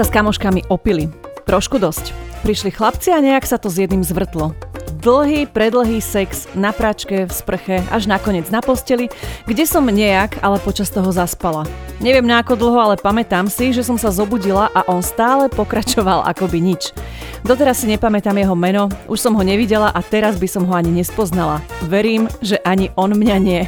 sa s kamoškami opili. Trošku dosť. Prišli chlapci a nejak sa to s jedným zvrtlo. Dlhý, predlhý sex na pračke, v sprche, až nakoniec na posteli, kde som nejak, ale počas toho zaspala. Neviem na ako dlho, ale pamätám si, že som sa zobudila a on stále pokračoval akoby nič. Doteraz si nepamätám jeho meno, už som ho nevidela a teraz by som ho ani nespoznala. Verím, že ani on mňa nie.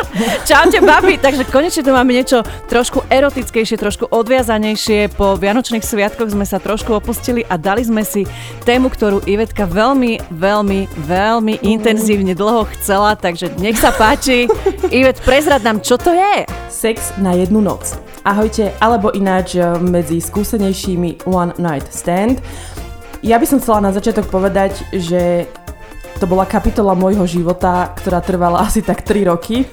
Čaute, babi! Takže konečne tu máme niečo trošku erotickejšie, trošku odviazanejšie. Po Vianočných sviatkoch sme sa trošku opustili a dali sme si tému, ktorú Ivetka veľmi, veľmi, veľmi intenzívne dlho chcela, takže nech sa páči. Ivet, prezrad nám, čo to je? Sex na jednu noc. Ahojte, alebo ináč eh, medzi skúsenejšími One Night Stand. Ja by som chcela na začiatok povedať, že to bola kapitola môjho života, ktorá trvala asi tak 3 roky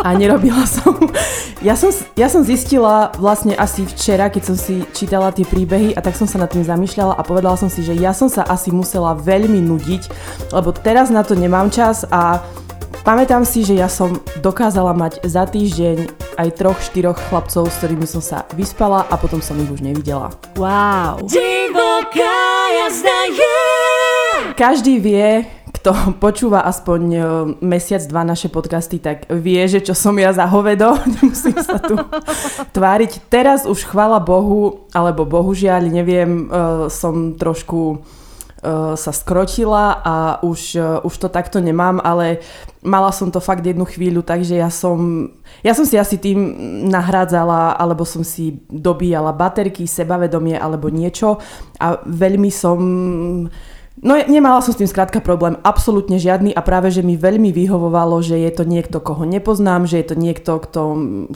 a nerobila som. Ja som, ja som zistila vlastne asi včera, keď som si čítala tie príbehy a tak som sa nad tým zamýšľala a povedala som si, že ja som sa asi musela veľmi nudiť, lebo teraz na to nemám čas a Pamätám si, že ja som dokázala mať za týždeň aj troch, štyroch chlapcov, s ktorými som sa vyspala a potom som ich už nevidela. Wow. Divoká jazda je. Každý vie, kto počúva aspoň e, mesiac, dva naše podcasty, tak vie, že čo som ja za hovedo. Nemusím sa tu tváriť. Teraz už chvála Bohu, alebo bohužiaľ, neviem, e, som trošku uh, sa skrotila a už, už to takto nemám, ale mala som to fakt jednu chvíľu, takže ja som, ja som si asi tým nahrádzala, alebo som si dobíjala baterky, sebavedomie alebo niečo a veľmi som No nemala som s tým skrátka problém, absolútne žiadny a práve, že mi veľmi vyhovovalo, že je to niekto, koho nepoznám, že je to niekto, kto,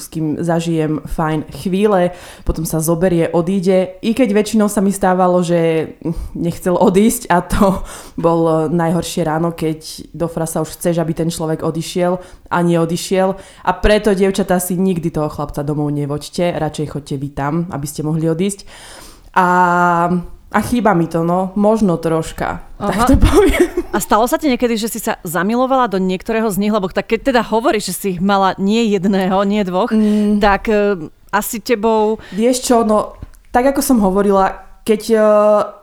s kým zažijem fajn chvíle, potom sa zoberie, odíde. I keď väčšinou sa mi stávalo, že nechcel odísť a to bol najhoršie ráno, keď do frasa už chceš, aby ten človek odišiel a neodišiel. A preto, dievčatá, si nikdy toho chlapca domov nevoďte, radšej chodte vy tam, aby ste mohli odísť. A a chýba mi to, no, možno troška, Aha. tak to poviem. A stalo sa ti niekedy, že si sa zamilovala do niektorého z nich, lebo tak keď teda hovoríš, že si ich mala nie jedného, nie dvoch, mm. tak uh, asi tebou... Vieš čo, no, tak ako som hovorila, keď uh,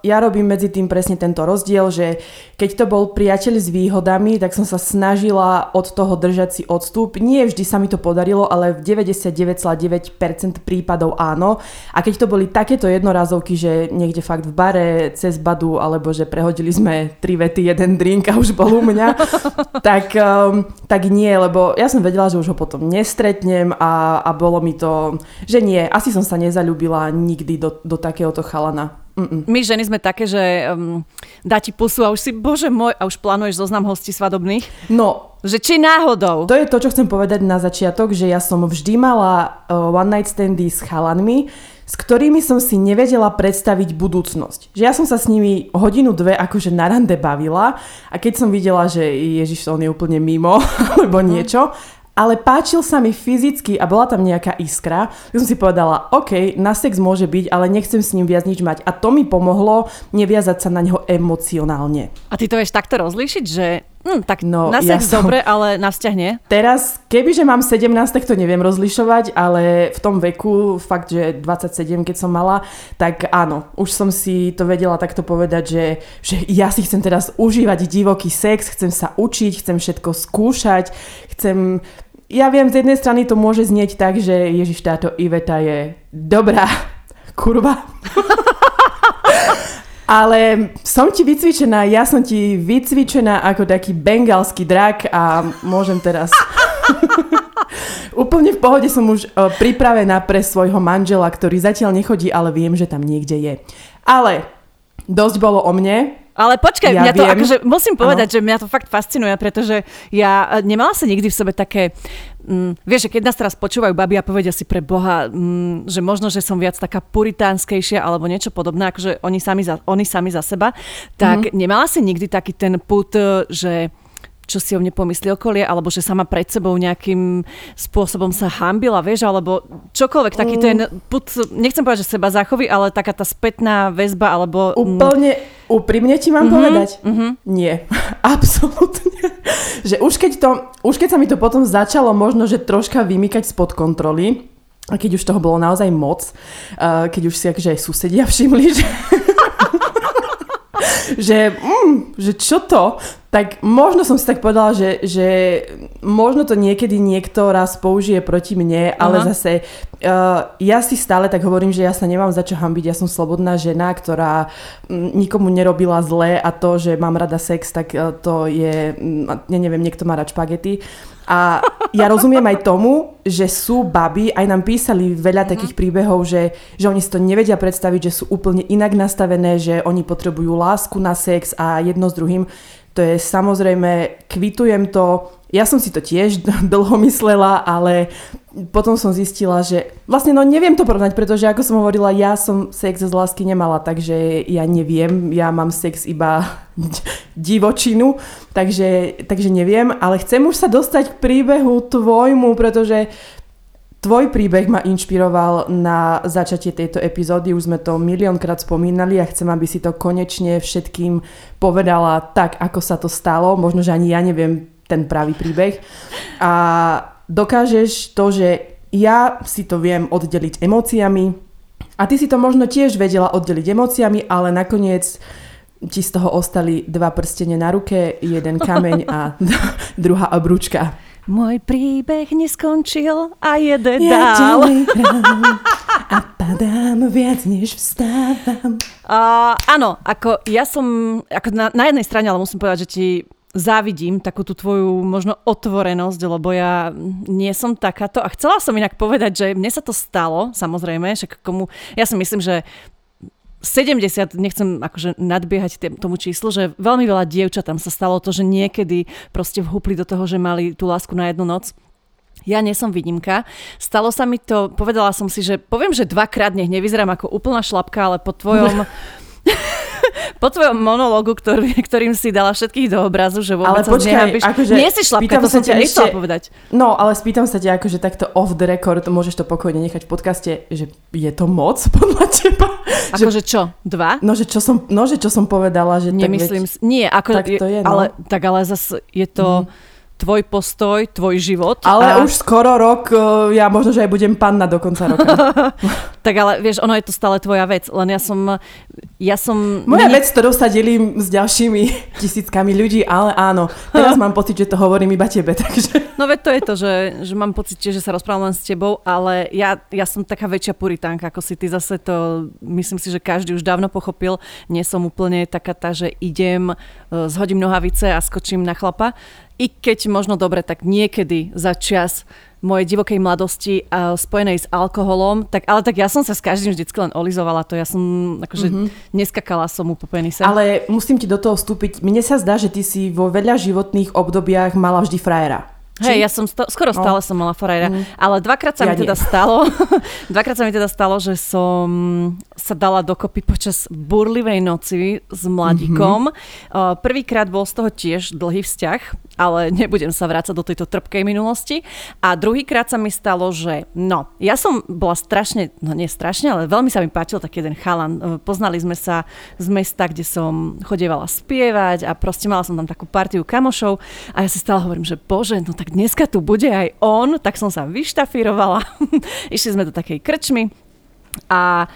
ja robím medzi tým presne tento rozdiel, že keď to bol priateľ s výhodami, tak som sa snažila od toho držať si odstup. Nie vždy sa mi to podarilo, ale v 99,9% prípadov áno. A keď to boli takéto jednorázovky, že niekde fakt v bare, cez badu, alebo že prehodili sme tri vety, jeden drink a už bol u mňa, tak, um, tak nie, lebo ja som vedela, že už ho potom nestretnem a, a bolo mi to, že nie, asi som sa nezalúbila nikdy do, do takéhoto chalana. Mm-mm. My ženy sme také, že um, dá ti pusu a už si, bože môj, a už plánuješ zoznam hostí svadobných? No. Že či náhodou? To je to, čo chcem povedať na začiatok, že ja som vždy mala uh, one night standy s chalanmi, s ktorými som si nevedela predstaviť budúcnosť. Že ja som sa s nimi hodinu, dve akože na rande bavila a keď som videla, že Ježiš, on je úplne mimo, alebo niečo, ale páčil sa mi fyzicky a bola tam nejaká iskra, tak som si povedala, OK, na sex môže byť, ale nechcem s ním viac nič mať. A to mi pomohlo neviazať sa na neho emocionálne. A ty to vieš takto rozlíšiť, že hm, tak no, na sex ja som... dobre, ale na vzťah nie? Teraz, kebyže mám 17, tak to neviem rozlišovať, ale v tom veku, fakt, že 27, keď som mala, tak áno, už som si to vedela takto povedať, že, že ja si chcem teraz užívať divoký sex, chcem sa učiť, chcem všetko skúšať, chcem ja viem, z jednej strany to môže znieť tak, že Ježiš, táto Iveta je dobrá kurva. Ale som ti vycvičená, ja som ti vycvičená ako taký bengalský drak a môžem teraz... Úplne v pohode som už uh, pripravená pre svojho manžela, ktorý zatiaľ nechodí, ale viem, že tam niekde je. Ale dosť bolo o mne, ale počkaj, ja mňa to, akože, musím povedať, ano. že mňa to fakt fascinuje, pretože ja e, nemala sa nikdy v sebe také, mm, vieš, že keď nás teraz počúvajú babi a povedia si pre Boha, mm, že možno, že som viac taká puritánskejšia alebo niečo podobné, akože oni sami za, oni sami za seba, tak mm. nemala si nikdy taký ten put, e, že čo si o mne pomyslí okolie, alebo že sama pred sebou nejakým spôsobom sa hambila, vieš, alebo čokoľvek, taký mm. put, nechcem povedať, že seba záchovy, ale taká tá spätná väzba, alebo... Úplne úprimne ti mám mm-hmm, povedať? Mm-hmm. Nie, absolútne. že už keď, to, už keď sa mi to potom začalo možno, že troška vymykať spod kontroly, a keď už toho bolo naozaj moc, keď už si akože aj susedia všimli, že, že, mm, že čo to, tak možno som si tak povedala, že, že možno to niekedy niekto raz použije proti mne, ale Aha. zase uh, ja si stále tak hovorím, že ja sa nemám za čo hambiť, ja som slobodná žena, ktorá m, nikomu nerobila zle a to, že mám rada sex, tak uh, to je, mm, ja neviem, niekto má rád špagety. A ja rozumiem aj tomu, že sú baby, aj nám písali veľa mm-hmm. takých príbehov, že, že oni si to nevedia predstaviť, že sú úplne inak nastavené, že oni potrebujú lásku na sex a jedno s druhým to je samozrejme, kvitujem to, ja som si to tiež dlho myslela, ale potom som zistila, že vlastne no neviem to porovnať, pretože ako som hovorila, ja som sex z lásky nemala, takže ja neviem, ja mám sex iba divočinu, takže, takže neviem, ale chcem už sa dostať k príbehu tvojmu, pretože Tvoj príbeh ma inšpiroval na začatie tejto epizódy, už sme to miliónkrát spomínali a chcem, aby si to konečne všetkým povedala tak, ako sa to stalo. Možno, že ani ja neviem ten pravý príbeh. A dokážeš to, že ja si to viem oddeliť emóciami a ty si to možno tiež vedela oddeliť emóciami, ale nakoniec ti z toho ostali dva prstene na ruke, jeden kameň a druhá obrúčka. Môj príbeh neskončil a jede ja dál. a padám viac, než vstávam. Uh, áno, ako ja som, ako na, na jednej strane, ale musím povedať, že ti závidím takú tú tvoju možno otvorenosť, lebo ja nie som takáto. A chcela som inak povedať, že mne sa to stalo, samozrejme, však komu, ja si myslím, že 70, nechcem akože nadbiehať tomu číslu, že veľmi veľa dievčatám sa stalo to, že niekedy proste vhúpli do toho, že mali tú lásku na jednu noc. Ja nie som výnimka. Stalo sa mi to, povedala som si, že poviem, že dvakrát nech nevyzerám ako úplná šlapka, ale po tvojom... po tvojom monológu, ktorý, ktorým si dala všetkých do obrazu, že vôbec ale počkaj, nehábiš. Akože, Nie si šlapka, to som ťa nechcela povedať. No, ale spýtam sa ťa akože takto off the record, môžeš to pokojne nechať v podcaste, že je to moc podľa teba? Akože čo, dva? No, že čo som, no, že čo som povedala, že Nemyslím, tak veď, nie, ako, tak to je, no. ale, tak ale zase je to... Mm tvoj postoj, tvoj život. Ale a... už skoro rok, e, ja možno, že aj budem panna do konca roka. tak ale vieš, ono je to stále tvoja vec, len ja som... Ja som Moja nie... vec, ktorú sa delím s ďalšími tisíckami ľudí, ale áno, teraz mám pocit, že to hovorím iba tebe, takže... No veď to je to, že, že mám pocit, že sa rozprávam len s tebou, ale ja, ja som taká väčšia puritánka, ako si ty zase to, myslím si, že každý už dávno pochopil. Nie som úplne taká tá, že idem, e, zhodím nohavice a skočím na chlapa i keď možno dobre, tak niekedy za čas mojej divokej mladosti uh, spojenej s alkoholom, tak, ale tak ja som sa s každým vždycky len olizovala to, ja som akože mm-hmm. neskakala som mu po penise. Ale musím ti do toho vstúpiť, mne sa zdá, že ty si vo veľa životných obdobiach mala vždy frajera. Hej, ja som sto- skoro no. stále som mala Forajra, mm. ale dvakrát sa ja mi teda nie. stalo, dvakrát sa mi teda stalo, že som sa dala dokopy počas burlivej noci s mladíkom. Mm-hmm. Prvýkrát bol z toho tiež dlhý vzťah, ale nebudem sa vrácať do tejto trpkej minulosti. A druhýkrát sa mi stalo, že no, ja som bola strašne, no nie strašne, ale veľmi sa mi páčil taký jeden chalan. Uh, poznali sme sa z mesta, kde som chodievala spievať a proste mala som tam takú partiu kamošov a ja si stále hovorím, že bože, no tak dneska tu bude aj on, tak som sa vyštafírovala. Išli sme do takej krčmy a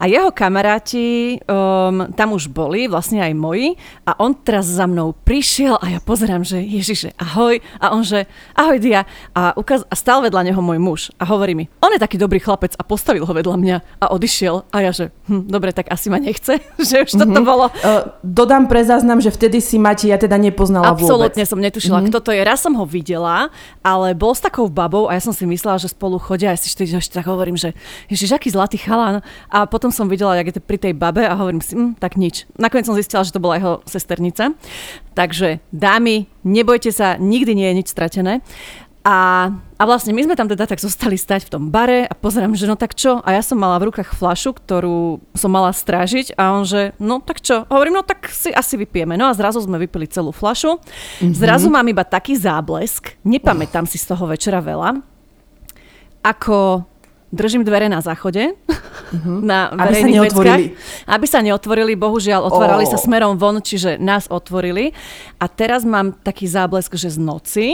a jeho kamaráti um, tam už boli, vlastne aj moji, a on teraz za mnou prišiel a ja pozerám, že Ježiše, ahoj. A on že, ahoj Dia. A, ukaz- a stál vedľa neho môj muž a hovorí mi, on je taký dobrý chlapec a postavil ho vedľa mňa a odišiel. A ja že, hm, dobre, tak asi ma nechce, že už toto mm-hmm. bolo. Uh, dodám pre záznam, že vtedy si Mati ja teda nepoznala Absolutne som netušila, mm-hmm. kto to je. Raz som ho videla, ale bol s takou babou a ja som si myslela, že spolu chodia a ja si ešte tak hovorím, že Ježiš, aký zlatý chalán. A potom potom som videla, jak je to pri tej babe a hovorím si, hm, tak nič. Nakoniec som zistila, že to bola jeho sesternica. Takže dámy, nebojte sa, nikdy nie je nič stratené. A, a vlastne my sme tam teda tak zostali stať v tom bare a pozerám, že no tak čo? A ja som mala v rukách flašu, ktorú som mala strážiť a on že no tak čo? A hovorím, no tak si asi vypijeme. No a zrazu sme vypili celú flašu. Mm-hmm. Zrazu mám iba taký záblesk, nepamätám si z toho večera veľa, ako držím dvere na záchode, uh-huh. na verejných aby sa veckách, aby sa neotvorili. Bohužiaľ, otvárali oh. sa smerom von, čiže nás otvorili. A teraz mám taký záblesk, že z noci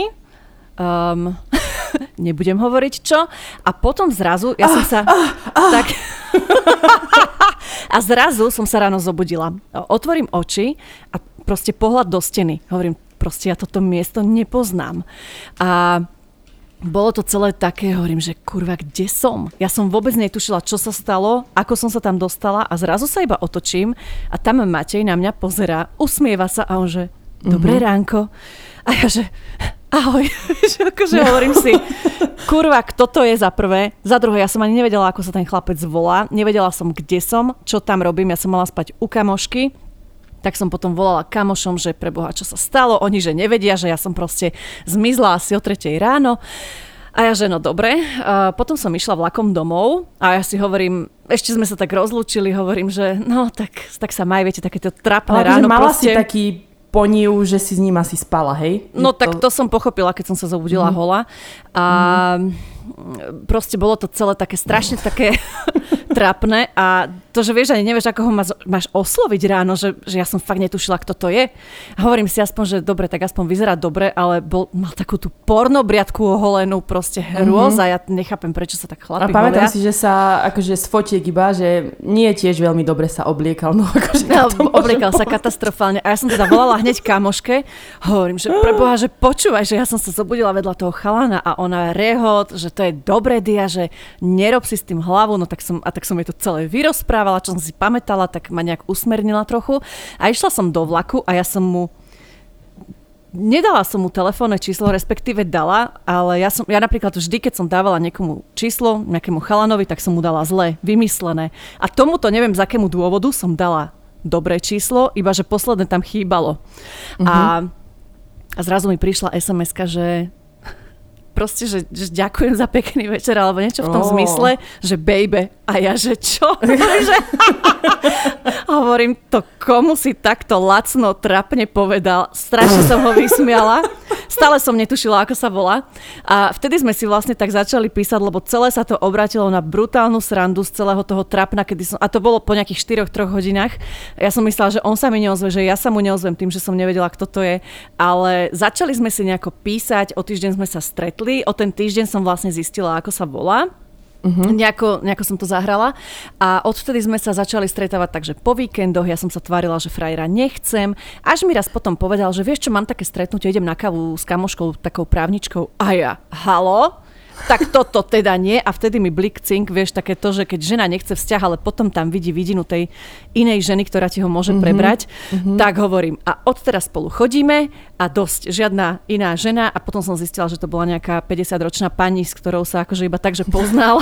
um, nebudem hovoriť čo. A potom zrazu, ja som sa tak... a zrazu som sa ráno zobudila. Otvorím oči a proste pohľad do steny. Hovorím, proste ja toto miesto nepoznám. A bolo to celé také, hovorím, že kurva, kde som? Ja som vôbec netušila, čo sa stalo, ako som sa tam dostala a zrazu sa iba otočím a tam Matej na mňa pozerá, usmieva sa a on že, dobré mm-hmm. ránko. A ja že, ahoj, že akože hovorím si, kurva, kto to je za prvé, za druhé, ja som ani nevedela, ako sa ten chlapec volá, nevedela som, kde som, čo tam robím, ja som mala spať u kamošky, tak som potom volala kamošom, že preboha, čo sa stalo, oni, že nevedia, že ja som proste zmizla asi o tretej ráno. A ja, že no dobre. Potom som išla vlakom domov a ja si hovorím, ešte sme sa tak rozlúčili, hovorím, že no tak, tak sa maj, viete, takéto trapné Ale ráno. mala proste. si taký ponív, že si s ním asi spala, hej? No Je tak to som pochopila, keď som sa zobudila mm-hmm. hola. A mm-hmm. proste bolo to celé také strašne také trapné a to, že vieš, ani nevieš, ako ho máš, máš osloviť ráno, že, že ja som fakt netušila, kto to je. A hovorím si aspoň, že dobre, tak aspoň vyzerá dobre, ale bol, mal takú tú pornobriadku oholenú, proste hrôza. Mm-hmm. Ja nechápem, prečo sa tak chlapi A pamätám holia. si, že sa akože z fotiek iba, že nie tiež veľmi dobre sa obliekal. No, akože No, to môže obliekal sa katastrofálne. A ja som teda volala hneď kamoške. Hovorím, že preboha, že počúvaj, že ja som sa zobudila vedľa toho chalana a ona rehot, že to je dobré dia, že nerob si s tým hlavu. No tak som, a tak som jej to celé vyrozprávala, čo som si pamätala, tak ma nejak usmernila trochu. A išla som do vlaku a ja som mu Nedala som mu telefónne číslo, respektíve dala, ale ja, som, ja napríklad vždy, keď som dávala niekomu číslo, nejakému chalanovi, tak som mu dala zle, vymyslené. A tomuto neviem z akému dôvodu som dala dobré číslo, iba že posledné tam chýbalo. Mm-hmm. A, a zrazu mi prišla sms že proste, že, že ďakujem za pekný večer, alebo niečo v tom Ó. zmysle, že baby. A ja, že čo? hovorím, to komu si takto lacno, trapne povedal. Strašne som ho vysmiala. Stále som netušila, ako sa volá. A vtedy sme si vlastne tak začali písať, lebo celé sa to obratilo na brutálnu srandu z celého toho trapna, kedy som, a to bolo po nejakých 4-3 hodinách. Ja som myslela, že on sa mi neozve, že ja sa mu neozvem tým, že som nevedela, kto to je. Ale začali sme si nejako písať, o týždeň sme sa stretli, o ten týždeň som vlastne zistila, ako sa volá. Uh-huh. Nejako, nejako som to zahrala a odvtedy sme sa začali stretávať takže po víkendoch, ja som sa tvárila, že frajera nechcem, až mi raz potom povedal, že vieš čo, mám také stretnutie, idem na kavu s kamoškou, takou právničkou a ja, halo? Tak toto teda nie a vtedy mi blik cink, vieš, také to, že keď žena nechce vzťah, ale potom tam vidí vidinu tej inej ženy, ktorá ti ho môže prebrať, mm-hmm. tak hovorím a odteraz spolu chodíme a dosť, žiadna iná žena a potom som zistila, že to bola nejaká 50-ročná pani, s ktorou sa akože iba tak, že poznal.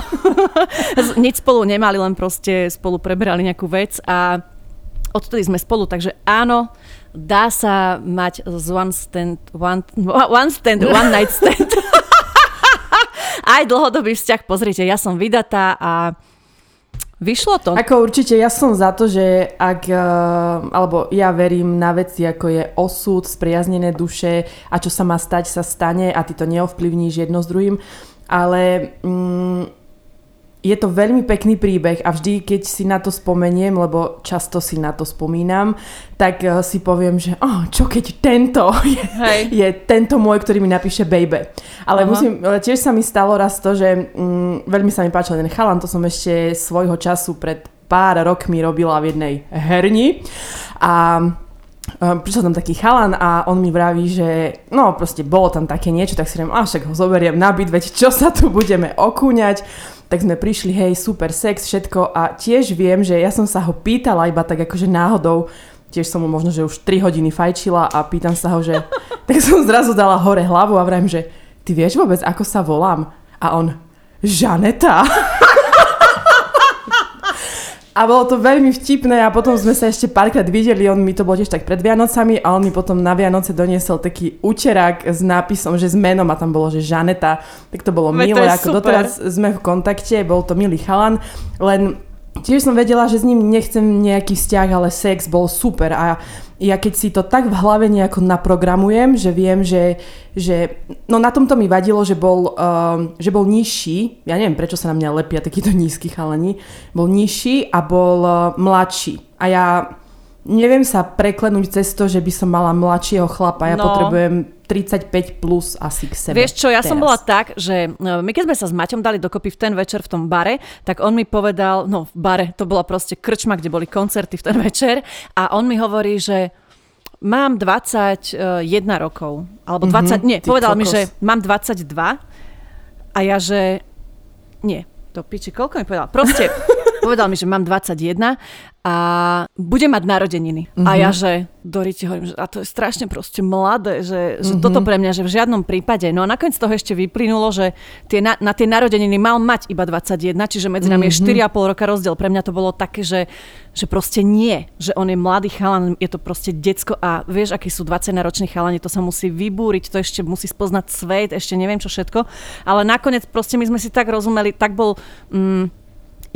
Nič spolu nemali, len proste spolu preberali nejakú vec a odtedy sme spolu, takže áno, dá sa mať z one stand, one, one stand, one night stand. Aj dlhodobý vzťah, pozrite, ja som vydatá a vyšlo to. Ako určite ja som za to, že ak, eh, alebo ja verím na veci ako je osud, spriaznené duše a čo sa má stať, sa stane a ty to neovplyvníš jedno s druhým, ale mm, je to veľmi pekný príbeh a vždy, keď si na to spomeniem, lebo často si na to spomínam, tak eh, si poviem, že oh, čo keď tento je, Hej. je tento môj, ktorý mi napíše baby. Ale Aha. musím, ale tiež sa mi stalo raz to, že mm, veľmi sa mi páčil ten chalan, to som ešte svojho času pred pár rokmi robila v jednej herni a Um, prišiel tam taký chalan a on mi vraví, že no proste bolo tam také niečo, tak si riem, a však ho zoberiem na byt, veď čo sa tu budeme okúňať. Tak sme prišli, hej, super sex, všetko a tiež viem, že ja som sa ho pýtala iba tak akože náhodou, tiež som mu možno, že už 3 hodiny fajčila a pýtam sa ho, že tak som zrazu dala hore hlavu a vrajím, že ty vieš vôbec, ako sa volám? A on, Žaneta. A bolo to veľmi vtipné a potom sme sa ešte párkrát videli, on mi to bolo tiež tak pred Vianocami a on mi potom na Vianoce doniesol taký úterák s nápisom, že s menom a tam bolo, že Žaneta. Tak to bolo to milé, ako super. doteraz sme v kontakte, bol to milý chalan, len tiež som vedela, že s ním nechcem nejaký vzťah, ale sex bol super a ja keď si to tak v hlave nejako naprogramujem, že viem, že, že no na tomto mi vadilo, že bol, um, že bol nižší, ja neviem prečo sa na mňa lepia takýto nízky chalani, bol nižší a bol uh, mladší. A ja neviem sa preklenúť cez to, že by som mala mladšieho chlapa. Ja No. potrebujem 35 plus asi k sebe. Vieš čo, ja som teraz. bola tak, že e, my keď sme sa s Maťom dali dokopy v ten večer v tom bare, tak on mi povedal, no v bare, to bola proste krčma, kde boli koncerty v ten večer a on mi hovorí, že mám 21 rokov, alebo 20, nie, ty povedal mi, že mám 22 a ja, že nie, to piči, koľko mi povedal? Proste, povedal mi, že mám 21 a budem mať narodeniny. A ja, že Dori ti hovorím, že a to je strašne proste mladé, že, že toto pre mňa, že v žiadnom prípade. No a nakoniec z toho ešte vyplynulo, že tie na, na tie narodeniny mal mať iba 21, čiže medzi nami je 4,5 roka rozdiel. Pre mňa to bolo také, že, že proste nie, že on je mladý chalan, je to proste decko a vieš, akí sú 20-roční chalani, to sa musí vybúriť, to ešte musí spoznať svet, ešte neviem čo všetko. Ale nakoniec proste my sme si tak rozumeli, tak bol... Mm,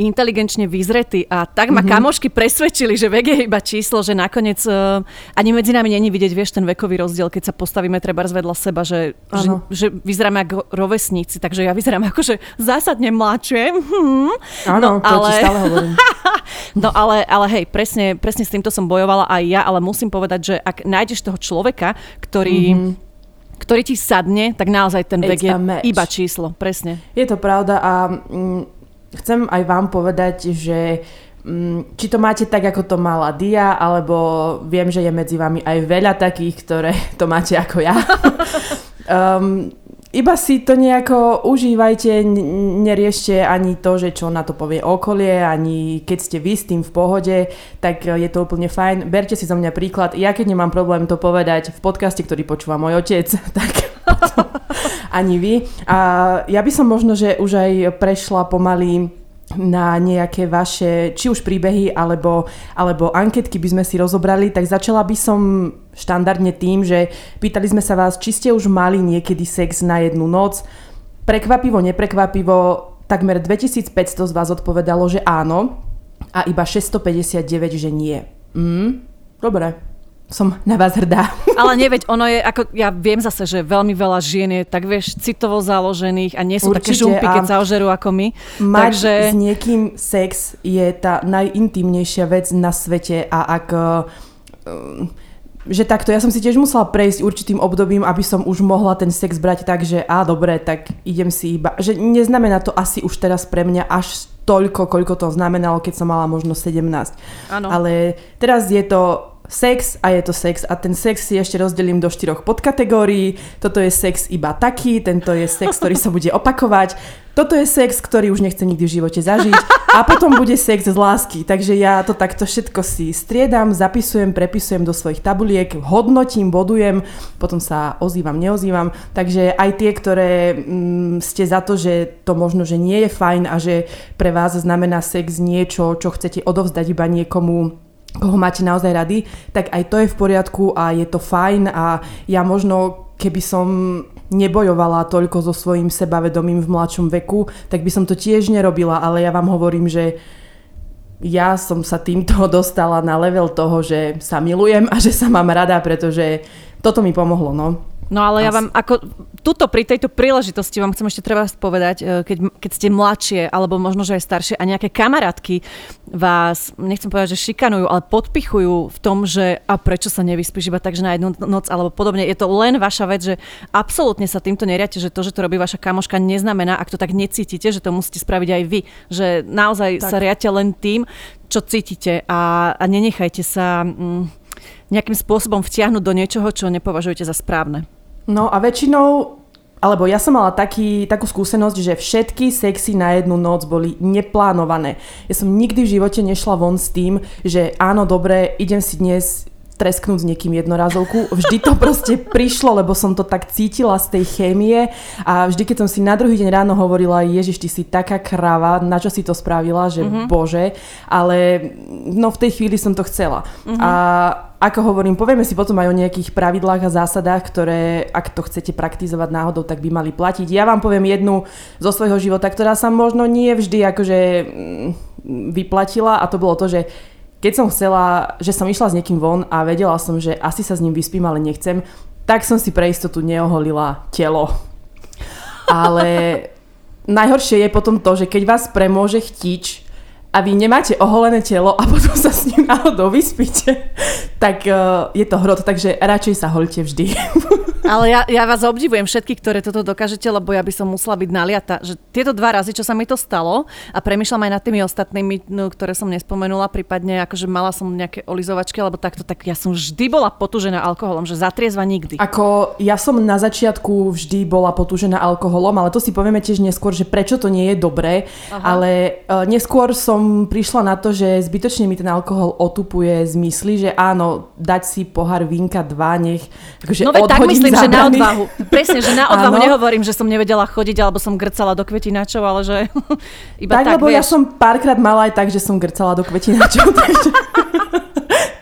inteligenčne vyzretý a tak ma mm-hmm. kamošky presvedčili, že vek je iba číslo, že nakoniec uh, ani medzi nami není vidieť, vieš, ten vekový rozdiel, keď sa postavíme treba vedľa seba, že, že, Áno. že vyzeráme ako rovesníci, takže ja vyzerám ako, že zásadne mladšie. Hm. Áno, no, to ti ale, stále hovorím. no ale, ale hej, presne, presne s týmto som bojovala aj ja, ale musím povedať, že ak nájdeš toho človeka, ktorý... Mm-hmm ktorý ti sadne, tak naozaj ten vek je match. iba číslo, presne. Je to pravda a mm, chcem aj vám povedať, že mm, či to máte tak, ako to mala Dia, alebo viem, že je medzi vami aj veľa takých, ktoré to máte ako ja. um, iba si to nejako užívajte, neriešte ani to, že čo na to povie okolie, ani keď ste vy s tým v pohode, tak je to úplne fajn. Berte si zo mňa príklad. Ja keď nemám problém to povedať v podcaste, ktorý počúva môj otec, tak ani vy. A ja by som možno, že už aj prešla pomaly na nejaké vaše, či už príbehy, alebo, alebo anketky by sme si rozobrali, tak začala by som štandardne tým, že pýtali sme sa vás, či ste už mali niekedy sex na jednu noc. Prekvapivo, neprekvapivo, takmer 2500 z vás odpovedalo, že áno a iba 659, že nie. Mm, dobre, som na vás hrdá. Ale neveď, ono je, ako ja viem zase, že veľmi veľa žien je, tak vieš, citovo založených a nie sú také Určite, žumpy, keď sa ožerú ako my. Mať Takže... s niekým sex je tá najintimnejšia vec na svete a ak... Uh, že takto, ja som si tiež musela prejsť určitým obdobím, aby som už mohla ten sex brať tak, že a dobre, tak idem si iba... Že neznamená to asi už teraz pre mňa až toľko, koľko to znamenalo, keď som mala možno 17. Áno. Ale teraz je to sex a je to sex a ten sex si ešte rozdelím do štyroch podkategórií. Toto je sex iba taký, tento je sex, ktorý sa bude opakovať. Toto je sex, ktorý už nechce nikdy v živote zažiť a potom bude sex z lásky. Takže ja to takto všetko si striedam, zapisujem, prepisujem do svojich tabuliek, hodnotím, bodujem, potom sa ozývam, neozývam. Takže aj tie, ktoré mm, ste za to, že to možno, že nie je fajn a že pre vás znamená sex niečo, čo chcete odovzdať iba niekomu koho máte naozaj rady, tak aj to je v poriadku a je to fajn a ja možno keby som nebojovala toľko so svojím sebavedomím v mladšom veku, tak by som to tiež nerobila, ale ja vám hovorím, že ja som sa týmto dostala na level toho, že sa milujem a že sa mám rada, pretože toto mi pomohlo, no. No ale ja Asi. vám, ako tuto pri tejto príležitosti vám chcem ešte treba povedať, e, keď, keď ste mladšie, alebo možno, že aj staršie a nejaké kamarátky vás, nechcem povedať, že šikanujú, ale podpichujú v tom, že a prečo sa nevyspíš iba tak, že na jednu noc alebo podobne. Je to len vaša vec, že absolútne sa týmto neriate, že to, že to robí vaša kamoška, neznamená, ak to tak necítite, že to musíte spraviť aj vy. Že naozaj Tak. sa riate len tým, čo cítite a, a nenechajte sa mm, nejakým spôsobom vtiahnuť do niečoho, čo nepovažujete za správne. No a väčšinou, alebo ja som mala taký, takú skúsenosť, že všetky sexy na jednu noc boli neplánované. Ja som nikdy v živote nešla von s tým, že áno, dobre, idem si dnes tresknúť s niekým jednorazovku. Vždy to proste prišlo, lebo som to tak cítila z tej chémie a vždy, keď som si na druhý deň ráno hovorila, Ježiš, ty si taká krava, na čo si to spravila, že mm-hmm. bože, ale no v tej chvíli som to chcela. Mm-hmm. A ako hovorím, povieme si potom aj o nejakých pravidlách a zásadách, ktoré, ak to chcete praktizovať náhodou, tak by mali platiť. Ja vám poviem jednu zo svojho života, ktorá sa možno nie vždy akože mm, vyplatila a to bolo to, že keď som chcela, že som išla s niekým von a vedela som, že asi sa s ním vyspím, ale nechcem, tak som si pre istotu neoholila telo. Ale najhoršie je potom to, že keď vás premôže chtič a vy nemáte oholené telo a potom sa s ním náhodou vyspíte, tak uh, je to hrot, takže radšej sa holte vždy. Ale ja, ja vás obdivujem všetky, ktoré toto dokážete, lebo ja by som musela byť naliata. Že tieto dva razy, čo sa mi to stalo a premyšľam aj nad tými ostatnými, no, ktoré som nespomenula, prípadne akože mala som nejaké olizovačky alebo takto, tak ja som vždy bola potúžená alkoholom, že zatriezva nikdy. Ako ja som na začiatku vždy bola potúžená alkoholom, ale to si povieme tiež neskôr, že prečo to nie je dobré, Aha. ale uh, neskôr som prišla na to, že zbytočne mi ten alkohol otupuje zmysly, že áno, dať si pohár vínka dva, nech akože no, tak myslím, že na odvahu. Presne, že na odvahu nehovorím, že som nevedela chodiť alebo som grcala do kvetinačov, ale že iba tak, tak lebo vieš. ja som párkrát mala aj tak, že som grcala do kvetinačov, takže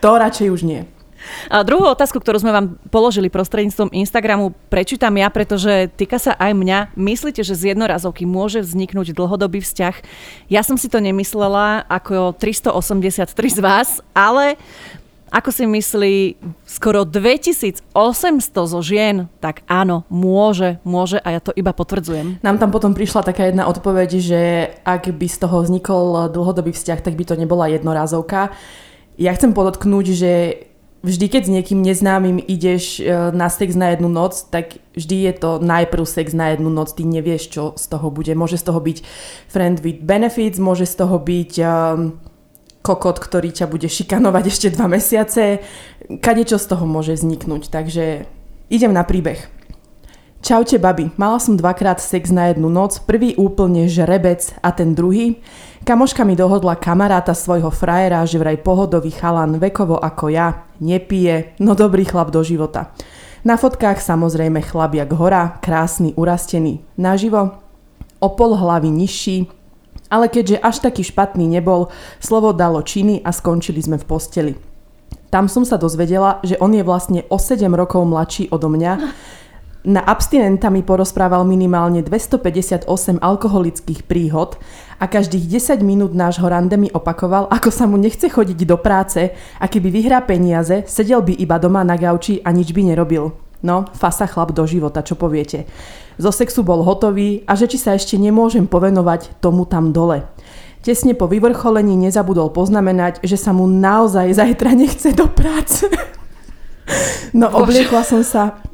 to radšej už nie. A druhú otázku, ktorú sme vám položili prostredníctvom Instagramu, prečítam ja, pretože týka sa aj mňa. Myslíte, že z jednorazovky môže vzniknúť dlhodobý vzťah? Ja som si to nemyslela ako 383 z vás, ale ako si myslí skoro 2800 zo žien, tak áno, môže, môže a ja to iba potvrdzujem. Nám tam potom prišla taká jedna odpoveď, že ak by z toho vznikol dlhodobý vzťah, tak by to nebola jednorázovka. Ja chcem podotknúť, že vždy, keď s niekým neznámym ideš e, na sex na jednu noc, tak vždy je to najprv sex na jednu noc, ty nevieš, čo z toho bude. Môže z toho byť friend with benefits, môže z toho byť um, kokot, ktorý ťa bude šikanovať ešte dva mesiace. Kade čo z toho môže vzniknúť, takže idem na príbeh. Čaute babi, mala som dvakrát sex na jednu noc, prvý úplne žrebec a ten druhý. Kamoška mi dohodla kamaráta svojho frajera, že vraj pohodový chalan vekovo ako ja, nepije, no dobrý chlap do života. Na fotkách samozrejme chlap jak hora, krásny, urastený. Naživo o pol hlavy nižší, ale keďže až taký špatný nebol, slovo dalo činy a skončili sme v posteli. Tam som sa dozvedela, že on je vlastne o 7 rokov mladší odo mňa. Na abstinenta mi porozprával minimálne 258 alkoholických príhod a každých 10 minút nášho rande mi opakoval, ako sa mu nechce chodiť do práce a keby vyhrá peniaze, sedel by iba doma na gauči a nič by nerobil. No, fasa chlap do života, čo poviete zo sexu bol hotový a že či sa ešte nemôžem povenovať tomu tam dole. Tesne po vyvrcholení nezabudol poznamenať, že sa mu naozaj zajtra nechce do práce. No obliekla som sa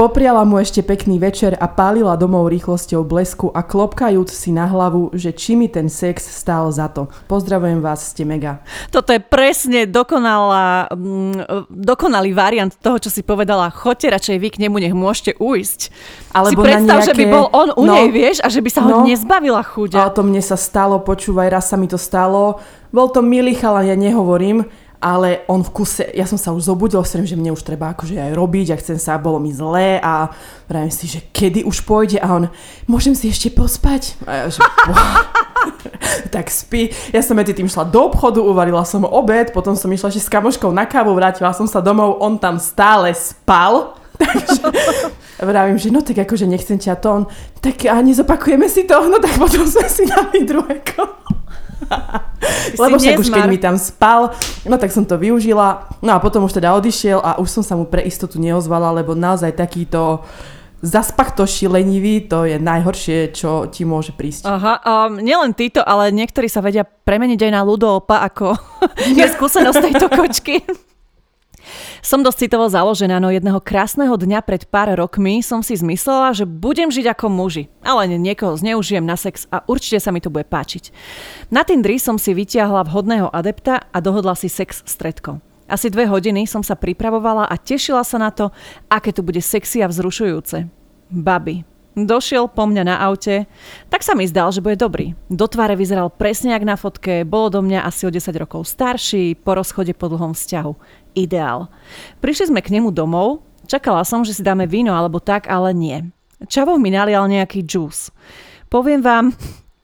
Popriala mu ešte pekný večer a pálila domov rýchlosťou blesku a klopkajúc si na hlavu, že či mi ten sex stál za to. Pozdravujem vás, ste mega. Toto je presne dokonalá, mm, dokonalý variant toho, čo si povedala. Choďte radšej vy k nemu, nech môžete ujsť. Alebo si predstav, nejaké... že by bol on u no, nej, vieš, a že by sa ho no, nezbavila chuť. A to mne sa stalo, počúvaj, raz sa mi to stalo. Bol to milý chalan, ja nehovorím, ale on v kuse, ja som sa už zobudil, som, že mne už treba akože aj robiť a chcem sa, bolo mi zlé a vravím si, že kedy už pôjde a on, môžem si ešte pospať? A ja, že tak spí. Ja som medzi tým šla do obchodu, uvarila som obed, potom som išla ešte s kamoškou na kávu, vrátila som sa domov, on tam stále spal. Takže vravím, že no tak akože nechcem ťa to, on, tak a nezopakujeme si to, no tak potom sme si dali druhé kolo. Lebo však už keď mi tam spal, no tak som to využila. No a potom už teda odišiel a už som sa mu pre istotu neozvala, lebo naozaj takýto zaspachto šilenivý, to je najhoršie, čo ti môže prísť. Aha, um, nielen títo, ale niektorí sa vedia premeniť aj na ľudoopa, ako je skúsenosť tejto kočky. Som dosť citovo založená, no jedného krásneho dňa pred pár rokmi som si zmyslela, že budem žiť ako muži, ale niekoho zneužijem na sex a určite sa mi to bude páčiť. Na Tindri som si vytiahla vhodného adepta a dohodla si sex stredko. Asi dve hodiny som sa pripravovala a tešila sa na to, aké to bude sexy a vzrušujúce. Baby, Došiel po mňa na aute, tak sa mi zdal, že bude dobrý. Do tváre vyzeral presne jak na fotke, bolo do mňa asi o 10 rokov starší, po rozchode po dlhom vzťahu. Ideál. Prišli sme k nemu domov, čakala som, že si dáme víno alebo tak, ale nie. Čavov mi nalial nejaký džús. Poviem vám,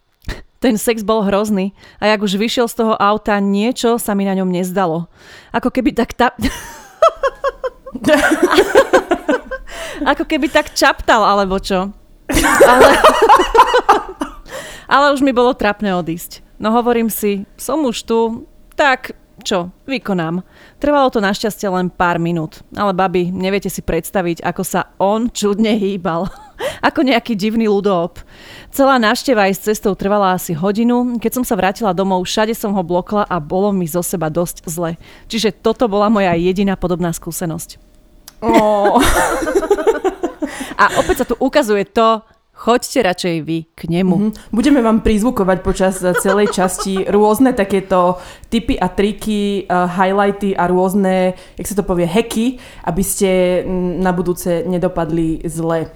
ten sex bol hrozný a jak už vyšiel z toho auta, niečo sa mi na ňom nezdalo. Ako keby tak tá... Ako keby tak čaptal, alebo čo. Ale, ale už mi bolo trapné odísť. No hovorím si, som už tu, tak čo, vykonám. Trvalo to našťastie len pár minút, ale babi, neviete si predstaviť, ako sa on čudne hýbal. ako nejaký divný ľudop. Celá návšteva aj s cestou trvala asi hodinu. Keď som sa vrátila domov, všade som ho blokla a bolo mi zo seba dosť zle. Čiže toto bola moja jediná podobná skúsenosť. Oh. a opäť sa tu ukazuje to, Choďte radšej vy k nemu. Mm-hmm. Budeme vám prizvukovať počas eh, celej časti rôzne takéto tipy a triky, uh, highlighty a rôzne, jak sa to povie, heky, aby ste mm, na budúce nedopadli zle.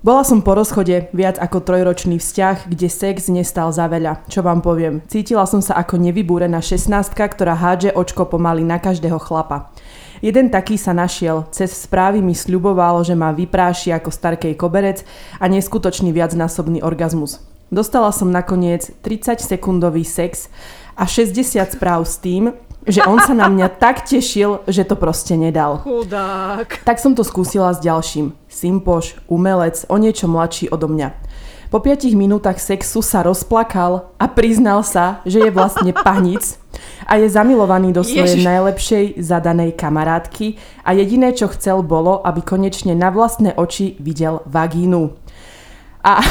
Bola som po rozchode viac ako trojročný vzťah, kde sex nestal za veľa. Čo vám poviem? Cítila som sa ako nevybúrená 16 ktorá hádže očko pomaly na každého chlapa. Jeden taký sa našiel, cez správy mi sľuboval, že ma vypráši ako starkej koberec a neskutočný viacnásobný orgazmus. Dostala som nakoniec 30 sekundový sex a 60 správ s tým, že on sa na mňa tak tešil, že to proste nedal. Chudák. Tak som to skúsila s ďalším. Simpoš, umelec, o niečo mladší odo mňa. Po 5 minútach sexu sa rozplakal a priznal sa, že je vlastne panic a je zamilovaný do svojej Ježiš. najlepšej zadanej kamarátky a jediné, čo chcel, bolo, aby konečne na vlastné oči videl vagínu. A,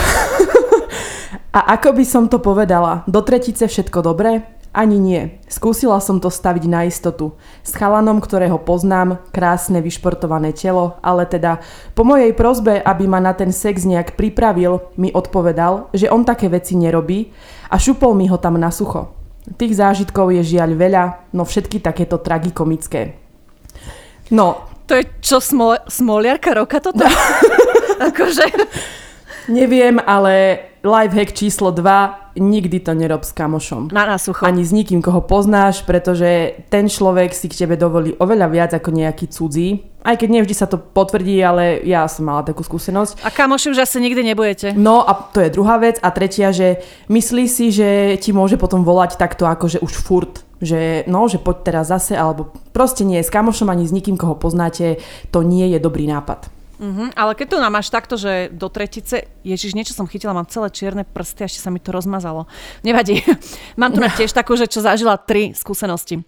a ako by som to povedala, do tretice všetko dobré? Ani nie. Skúsila som to staviť na istotu. S chalanom, ktorého poznám, krásne vyšportované telo, ale teda po mojej prozbe, aby ma na ten sex nejak pripravil, mi odpovedal, že on také veci nerobí a šupol mi ho tam na sucho. Tých zážitkov je žiaľ veľa, no všetky takéto tragikomické. No. To je čo, smol- smoliarka roka toto? akože... Neviem, ale lifehack číslo 2, nikdy to nerob s kamošom. Na nasucho. Ani s nikým, koho poznáš, pretože ten človek si k tebe dovolí oveľa viac ako nejaký cudzí. Aj keď nevždy sa to potvrdí, ale ja som mala takú skúsenosť. A kamoši už asi nikdy nebudete. No a to je druhá vec. A tretia, že myslí si, že ti môže potom volať takto akože už furt že no, že poď teraz zase, alebo proste nie, s kamošom ani s nikým, koho poznáte, to nie je dobrý nápad. Uh-huh, ale keď nám máš takto, že do tretice, ježiš, niečo som chytila, mám celé čierne prsty, ešte sa mi to rozmazalo. Nevadí. mám tu tiež takú, že čo zažila tri skúsenosti.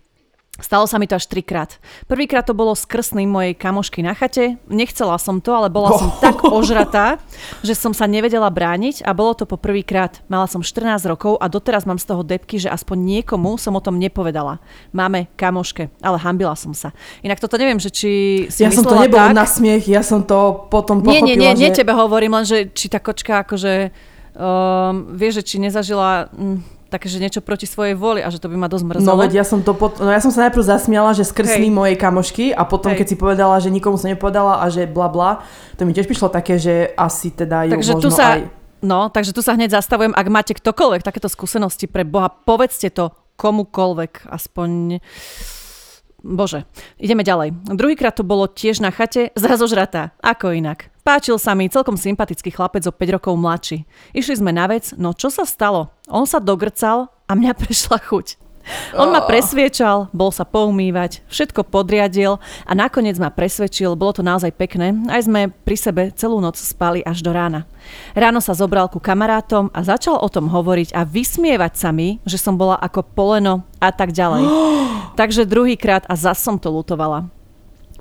Stalo sa mi to až trikrát. Prvýkrát to bolo s krsným mojej kamošky na chate. Nechcela som to, ale bola som tak ožratá, že som sa nevedela brániť a bolo to po prvýkrát. Mala som 14 rokov a doteraz mám z toho depky, že aspoň niekomu som o tom nepovedala. Máme kamoške, ale hambila som sa. Inak toto neviem, že či si Ja som to nebol tak... na smiech, ja som to potom pochopila, Nie, nie, nie, že... nie tebe hovorím, len že či tá kočka akože um, vie, že či nezažila... Um, také, že niečo proti svojej voli a že to by ma dosť mrzelo. No veď ja som to pot... no ja som sa najprv zasmiala, že skrsní hey. mojej kamošky a potom Hej. keď si povedala, že nikomu sa nepovedala a že bla bla, to mi tiež prišlo také, že asi teda ju takže možno tu sa, aj... No, takže tu sa hneď zastavujem, ak máte ktokoľvek takéto skúsenosti pre Boha, povedzte to komukoľvek, aspoň Bože, ideme ďalej. Druhýkrát to bolo tiež na chate, zrazu žratá. Ako inak? Páčil sa mi celkom sympatický chlapec o 5 rokov mladší. Išli sme na vec, no čo sa stalo? On sa dogrcal a mňa prešla chuť. On ma presviečal, bol sa poumývať, všetko podriadil a nakoniec ma presvedčil, bolo to naozaj pekné, aj sme pri sebe celú noc spali až do rána. Ráno sa zobral ku kamarátom a začal o tom hovoriť a vysmievať sa mi, že som bola ako poleno a tak ďalej. Takže druhýkrát a zas som to lutovala.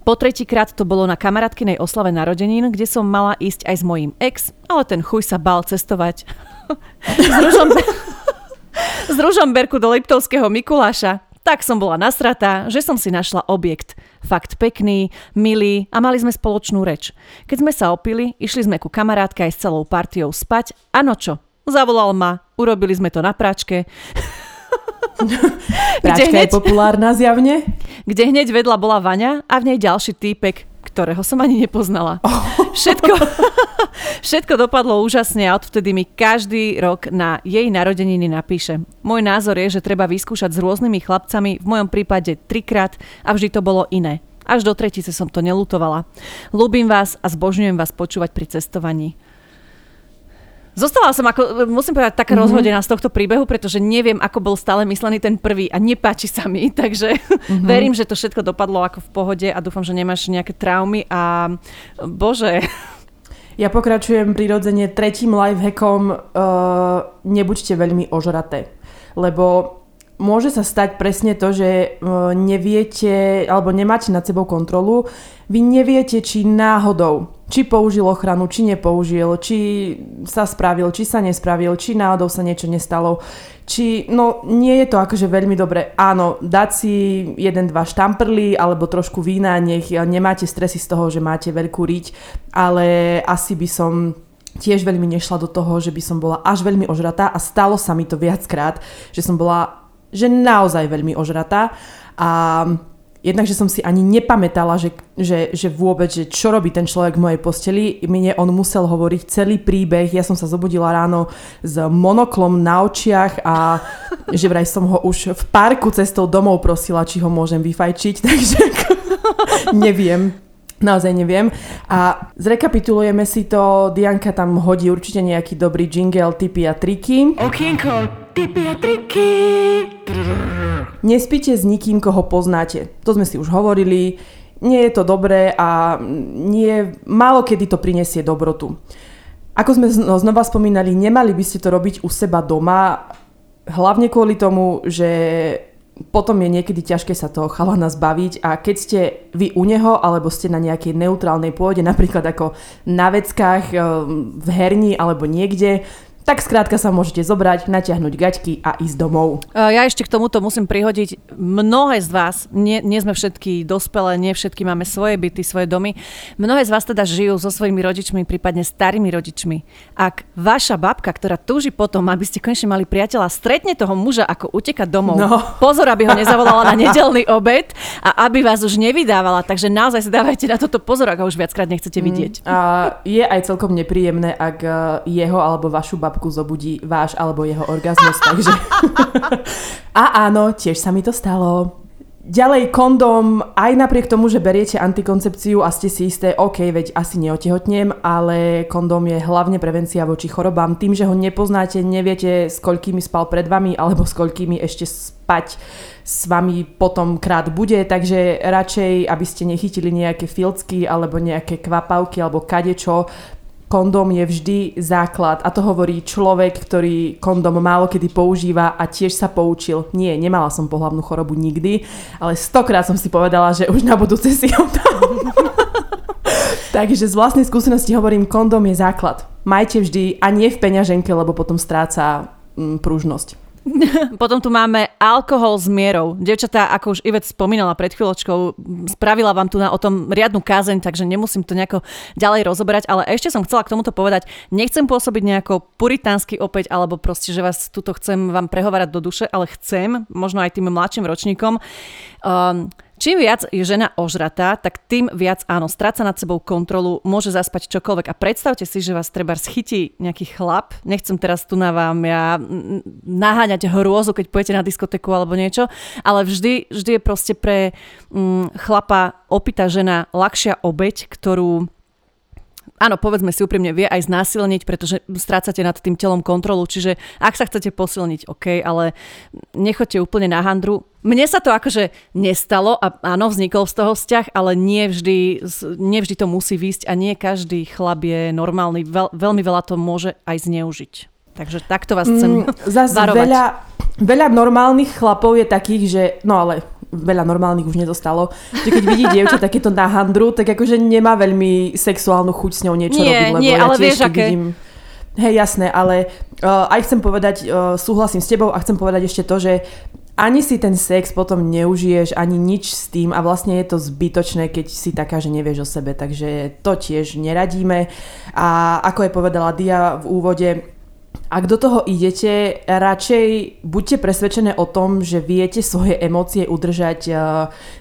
Po tretíkrát to bolo na kamarátkinej oslave narodenín, kde som mala ísť aj s mojím ex, ale ten chuj sa bal cestovať. s ružom z Ružomberku do Liptovského Mikuláša. Tak som bola nasratá, že som si našla objekt. Fakt pekný, milý a mali sme spoločnú reč. Keď sme sa opili, išli sme ku kamarátke aj s celou partiou spať a no čo? Zavolal ma, urobili sme to na práčke. Práčka hneď, je populárna zjavne. Kde hneď vedľa bola Vaňa a v nej ďalší týpek, ktorého som ani nepoznala. Oh. Všetko, všetko dopadlo úžasne a odvtedy mi každý rok na jej narodeniny napíše. Môj názor je, že treba vyskúšať s rôznymi chlapcami, v mojom prípade trikrát a vždy to bolo iné. Až do tretice som to nelutovala. Ľúbim vás a zbožňujem vás počúvať pri cestovaní. Zostala som, ako, musím povedať, taká mm-hmm. rozhodená z tohto príbehu, pretože neviem, ako bol stále myslený ten prvý a nepáči sa mi, takže mm-hmm. verím, že to všetko dopadlo ako v pohode a dúfam, že nemáš nejaké traumy a bože. Ja pokračujem prirodzene tretím lifehackom, uh, nebuďte veľmi ožraté, lebo môže sa stať presne to, že uh, neviete alebo nemáte nad sebou kontrolu, vy neviete, či náhodou či použil ochranu, či nepoužil, či sa spravil, či sa nespravil, či náhodou sa niečo nestalo. Či, no nie je to akože veľmi dobre. Áno, dať si jeden, dva štamprly alebo trošku vína, nech nemáte stresy z toho, že máte veľkú riť, ale asi by som tiež veľmi nešla do toho, že by som bola až veľmi ožratá a stalo sa mi to viackrát, že som bola že naozaj veľmi ožratá a jednak, že som si ani nepamätala, že, že, že vôbec, že čo robí ten človek v mojej posteli. Mne on musel hovoriť celý príbeh. Ja som sa zobudila ráno s monoklom na očiach a že vraj som ho už v parku cestou domov prosila, či ho môžem vyfajčiť, takže neviem. Naozaj neviem. A zrekapitulujeme si to. Dianka tam hodí určite nejaký dobrý jingle, tipy a triky. Okienko, tipy a triky. Nespíte s nikým, koho poznáte. To sme si už hovorili. Nie je to dobré a nie, málo kedy to prinesie dobrotu. Ako sme znova spomínali, nemali by ste to robiť u seba doma, hlavne kvôli tomu, že potom je niekedy ťažké sa toho chalana zbaviť a keď ste vy u neho alebo ste na nejakej neutrálnej pôde, napríklad ako na veckách, eh, v herni alebo niekde, tak skrátka sa môžete zobrať, natiahnuť gaťky a ísť domov. Ja ešte k tomuto musím prihodiť, mnohé z vás, nie, nie sme všetky dospelé, nie všetky máme svoje byty, svoje domy, mnohé z vás teda žijú so svojimi rodičmi, prípadne starými rodičmi. Ak vaša babka, ktorá túži potom, aby ste konečne mali priateľa, stretne toho muža, ako uteka domov, no. pozor, aby ho nezavolala na nedelný obed a aby vás už nevydávala, takže naozaj si dávajte na toto pozor, ak ho už viackrát nechcete vidieť. Mm, a je aj celkom nepríjemné, ak eh, jeho alebo vašu babku babku zobudí váš alebo jeho orgazmus, takže... a áno, tiež sa mi to stalo. Ďalej kondom, aj napriek tomu, že beriete antikoncepciu a ste si isté, OK, veď asi neotehotnem, ale kondom je hlavne prevencia voči chorobám. Tým, že ho nepoznáte, neviete, s koľkými spal pred vami, alebo s koľkými ešte spať s vami potom krát bude, takže radšej, aby ste nechytili nejaké filcky alebo nejaké kvapavky alebo kadečo, kondóm je vždy základ a to hovorí človek, ktorý kondóm málo kedy používa a tiež sa poučil. Nie, nemala som pohlavnú chorobu nikdy, ale stokrát som si povedala, že už na budúce si ho dám. Takže z vlastnej skúsenosti hovorím, kondóm je základ. Majte vždy a nie v peňaženke, lebo potom stráca mm, pružnosť. Potom tu máme alkohol s mierou. Devčatá, ako už Ivet spomínala pred chvíľočkou, spravila vám tu na o tom riadnu kázeň, takže nemusím to nejako ďalej rozoberať, ale ešte som chcela k tomuto povedať, nechcem pôsobiť nejako puritánsky opäť, alebo proste, že vás tuto chcem vám prehovárať do duše, ale chcem, možno aj tým mladším ročníkom, um, Čím viac je žena ožratá, tak tým viac áno, stráca nad sebou kontrolu, môže zaspať čokoľvek. A predstavte si, že vás treba schytí nejaký chlap, nechcem teraz tu na vám ja naháňať hrôzu, keď pôjdete na diskotéku alebo niečo, ale vždy, vždy je proste pre mm, chlapa opýta žena ľahšia obeď, ktorú áno, povedzme si úprimne, vie aj znásilniť, pretože strácate nad tým telom kontrolu, čiže ak sa chcete posilniť, OK, ale nechoďte úplne na handru. Mne sa to akože nestalo a áno, vznikol z toho vzťah, ale nie vždy, nie vždy to musí výsť a nie každý chlap je normálny. Veľ, veľmi veľa to môže aj zneužiť. Takže takto vás chcem mm, varovať. Veľa, veľa normálnych chlapov je takých, že no ale veľa normálnych už nedostalo, že keď vidí dievča takéto na handru, tak akože nemá veľmi sexuálnu chuť s ňou niečo nie, robiť, lebo nie, ja ale tiež, vieš, aké... vidím... Hej, jasné, ale uh, aj chcem povedať, uh, súhlasím s tebou a chcem povedať ešte to, že ani si ten sex potom neužiješ, ani nič s tým a vlastne je to zbytočné, keď si taká, že nevieš o sebe, takže to tiež neradíme. A ako je povedala Dia v úvode, ak do toho idete, radšej buďte presvedčené o tom, že viete svoje emócie udržať e,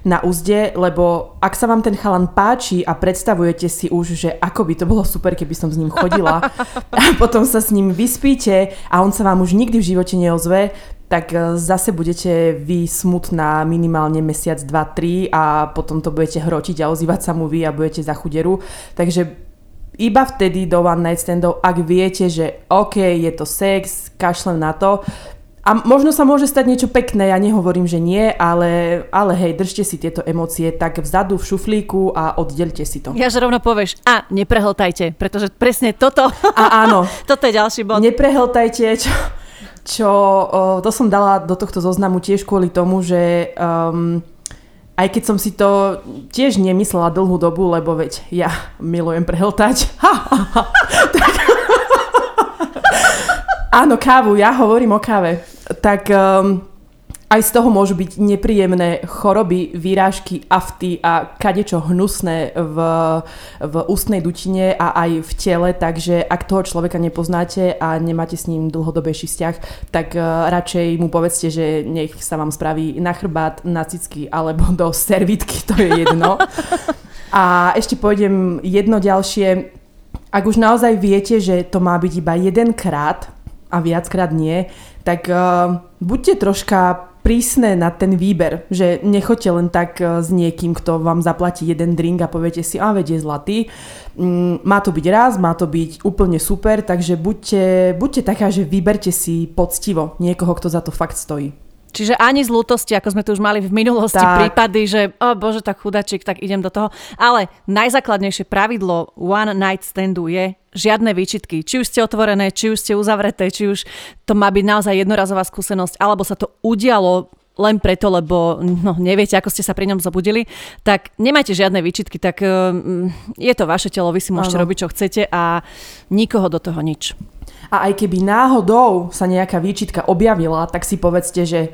na úzde, lebo ak sa vám ten chalan páči a predstavujete si už, že ako by to bolo super, keby som s ním chodila a potom sa s ním vyspíte a on sa vám už nikdy v živote neozve, tak e, zase budete vy smutná minimálne mesiac, dva, tri a potom to budete hrotiť a ozývať sa mu vy a budete za chuderu. Takže iba vtedy do one night standov, ak viete, že OK, je to sex, kašlem na to. A možno sa môže stať niečo pekné, ja nehovorím, že nie, ale, ale hej, držte si tieto emócie tak vzadu v šuflíku a oddelte si to. Ja že rovno povieš, a neprehltajte, pretože presne toto, a áno, toto je ďalší bod. Neprehltajte, čo, čo to som dala do tohto zoznamu tiež kvôli tomu, že um, Aj keď som si to tiež nemyslela dlhú dobu, lebo veď ja milujem prehltať. Tak... Áno, kávu, ja hovorím o káve. Tak um, aj z toho môžu byť nepríjemné choroby, výrážky, afty a kadečo hnusné v, v ústnej dutine a aj v tele, takže ak toho človeka nepoznáte a nemáte s ním dlhodobejší vzťah, tak uh, radšej mu povedzte, že nech sa vám spraví na chrbát, na cicky alebo do servitky, to je jedno. a ešte pôjdem jedno ďalšie. Ak už naozaj viete, že to má byť iba jedenkrát a viackrát nie, tak uh, buďte troška prísne na ten výber, že nechoďte len tak e, s niekým, kto vám zaplatí jeden drink a poviete si, a je zlatý. Mm, má to byť raz, má to byť úplne super, takže buďte, buďte taká, že vyberte si poctivo niekoho, kto za to fakt stojí. Čiže ani z lútosti, ako sme tu už mali v minulosti tak. prípady, že o oh, bože, tak chudačik, tak idem do toho. Ale najzákladnejšie pravidlo one night standu je žiadne výčitky. Či už ste otvorené, či už ste uzavreté, či už to má byť naozaj jednorazová skúsenosť, alebo sa to udialo len preto, lebo no, neviete, ako ste sa pri ňom zobudili, tak nemajte žiadne výčitky, tak um, je to vaše telo, vy si môžete ano. robiť, čo chcete a nikoho do toho nič. A aj keby náhodou sa nejaká výčitka objavila, tak si povedzte, že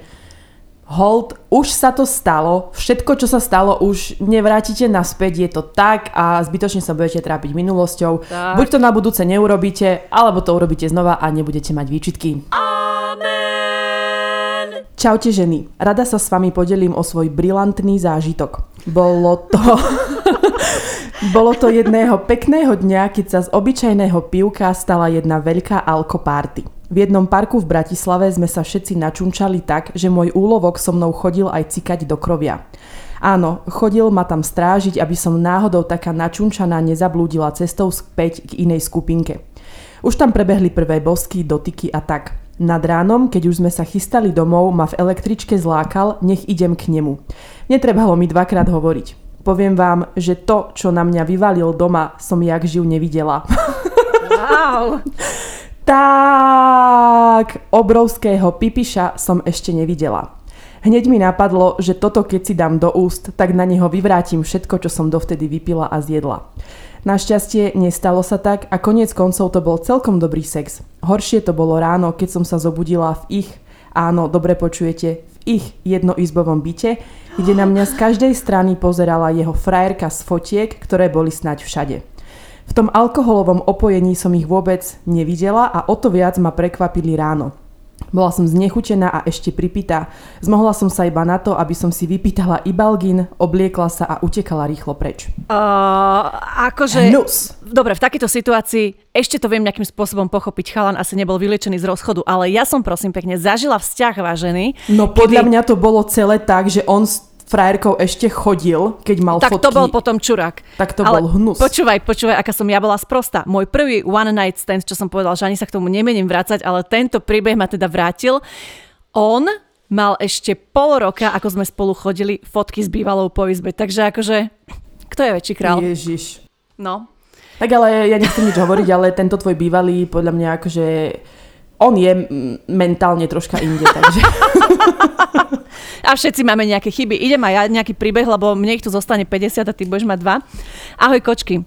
hold, už sa to stalo, všetko, čo sa stalo, už nevrátite naspäť, je to tak a zbytočne sa budete trápiť minulosťou. Tak. Buď to na budúce neurobíte, alebo to urobíte znova a nebudete mať výčitky. Amen. Čaute ženy, rada sa s vami podelím o svoj brilantný zážitok. Bolo to... Bolo to jedného pekného dňa, keď sa z obyčajného pivka stala jedna veľká alko party. V jednom parku v Bratislave sme sa všetci načunčali tak, že môj úlovok so mnou chodil aj cikať do krovia. Áno, chodil ma tam strážiť, aby som náhodou taká načunčaná nezablúdila cestou späť k inej skupinke. Už tam prebehli prvé bosky, dotyky a tak. Nad ránom, keď už sme sa chystali domov, ma v električke zlákal, nech idem k nemu. Netrebalo mi dvakrát hovoriť. Poviem vám, že to, čo na mňa vyvalil doma, som jak živ nevidela. Wow. Tak obrovského pipiša som ešte nevidela. Hneď mi napadlo, že toto keď si dám do úst, tak na neho vyvrátim všetko, čo som dovtedy vypila a zjedla. Našťastie nestalo sa tak a konec koncov to bol celkom dobrý sex. Horšie to bolo ráno, keď som sa zobudila v ich, áno, dobre počujete, v ich jednoizbovom byte, kde na mňa z každej strany pozerala jeho frajerka z fotiek, ktoré boli snať všade. V tom alkoholovom opojení som ich vôbec nevidela a o to viac ma prekvapili ráno. Bola som znechutená a ešte pripitá. Zmohla som sa iba na to, aby som si vypýtala ibalgin, obliekla sa a utekala rýchlo preč. Uh, akože... Hnus. Dobre, v takejto situácii ešte to viem nejakým spôsobom pochopiť. Chalan asi nebol vylečený z rozchodu, ale ja som prosím pekne zažila vzťah vážený. No podľa kedy... mňa to bolo celé tak, že on frajerkou ešte chodil, keď mal tak fotky. Tak to bol potom čurák. Tak to Ale bol hnus. Počúvaj, počúvaj, aká som ja bola sprosta. Môj prvý one night stand, čo som povedal, že ani sa k tomu nemením vrácať, ale tento príbeh ma teda vrátil. On mal ešte pol roka, ako sme spolu chodili, fotky s bývalou po izbe. Takže akože, kto je väčší král? Ježiš. No. Tak ale ja nechcem nič hovoriť, ale tento tvoj bývalý, podľa mňa akože on je mentálne troška inde, takže... a všetci máme nejaké chyby. Idem aj ja nejaký príbeh, lebo mne ich tu zostane 50 a ty budeš mať dva. Ahoj kočky.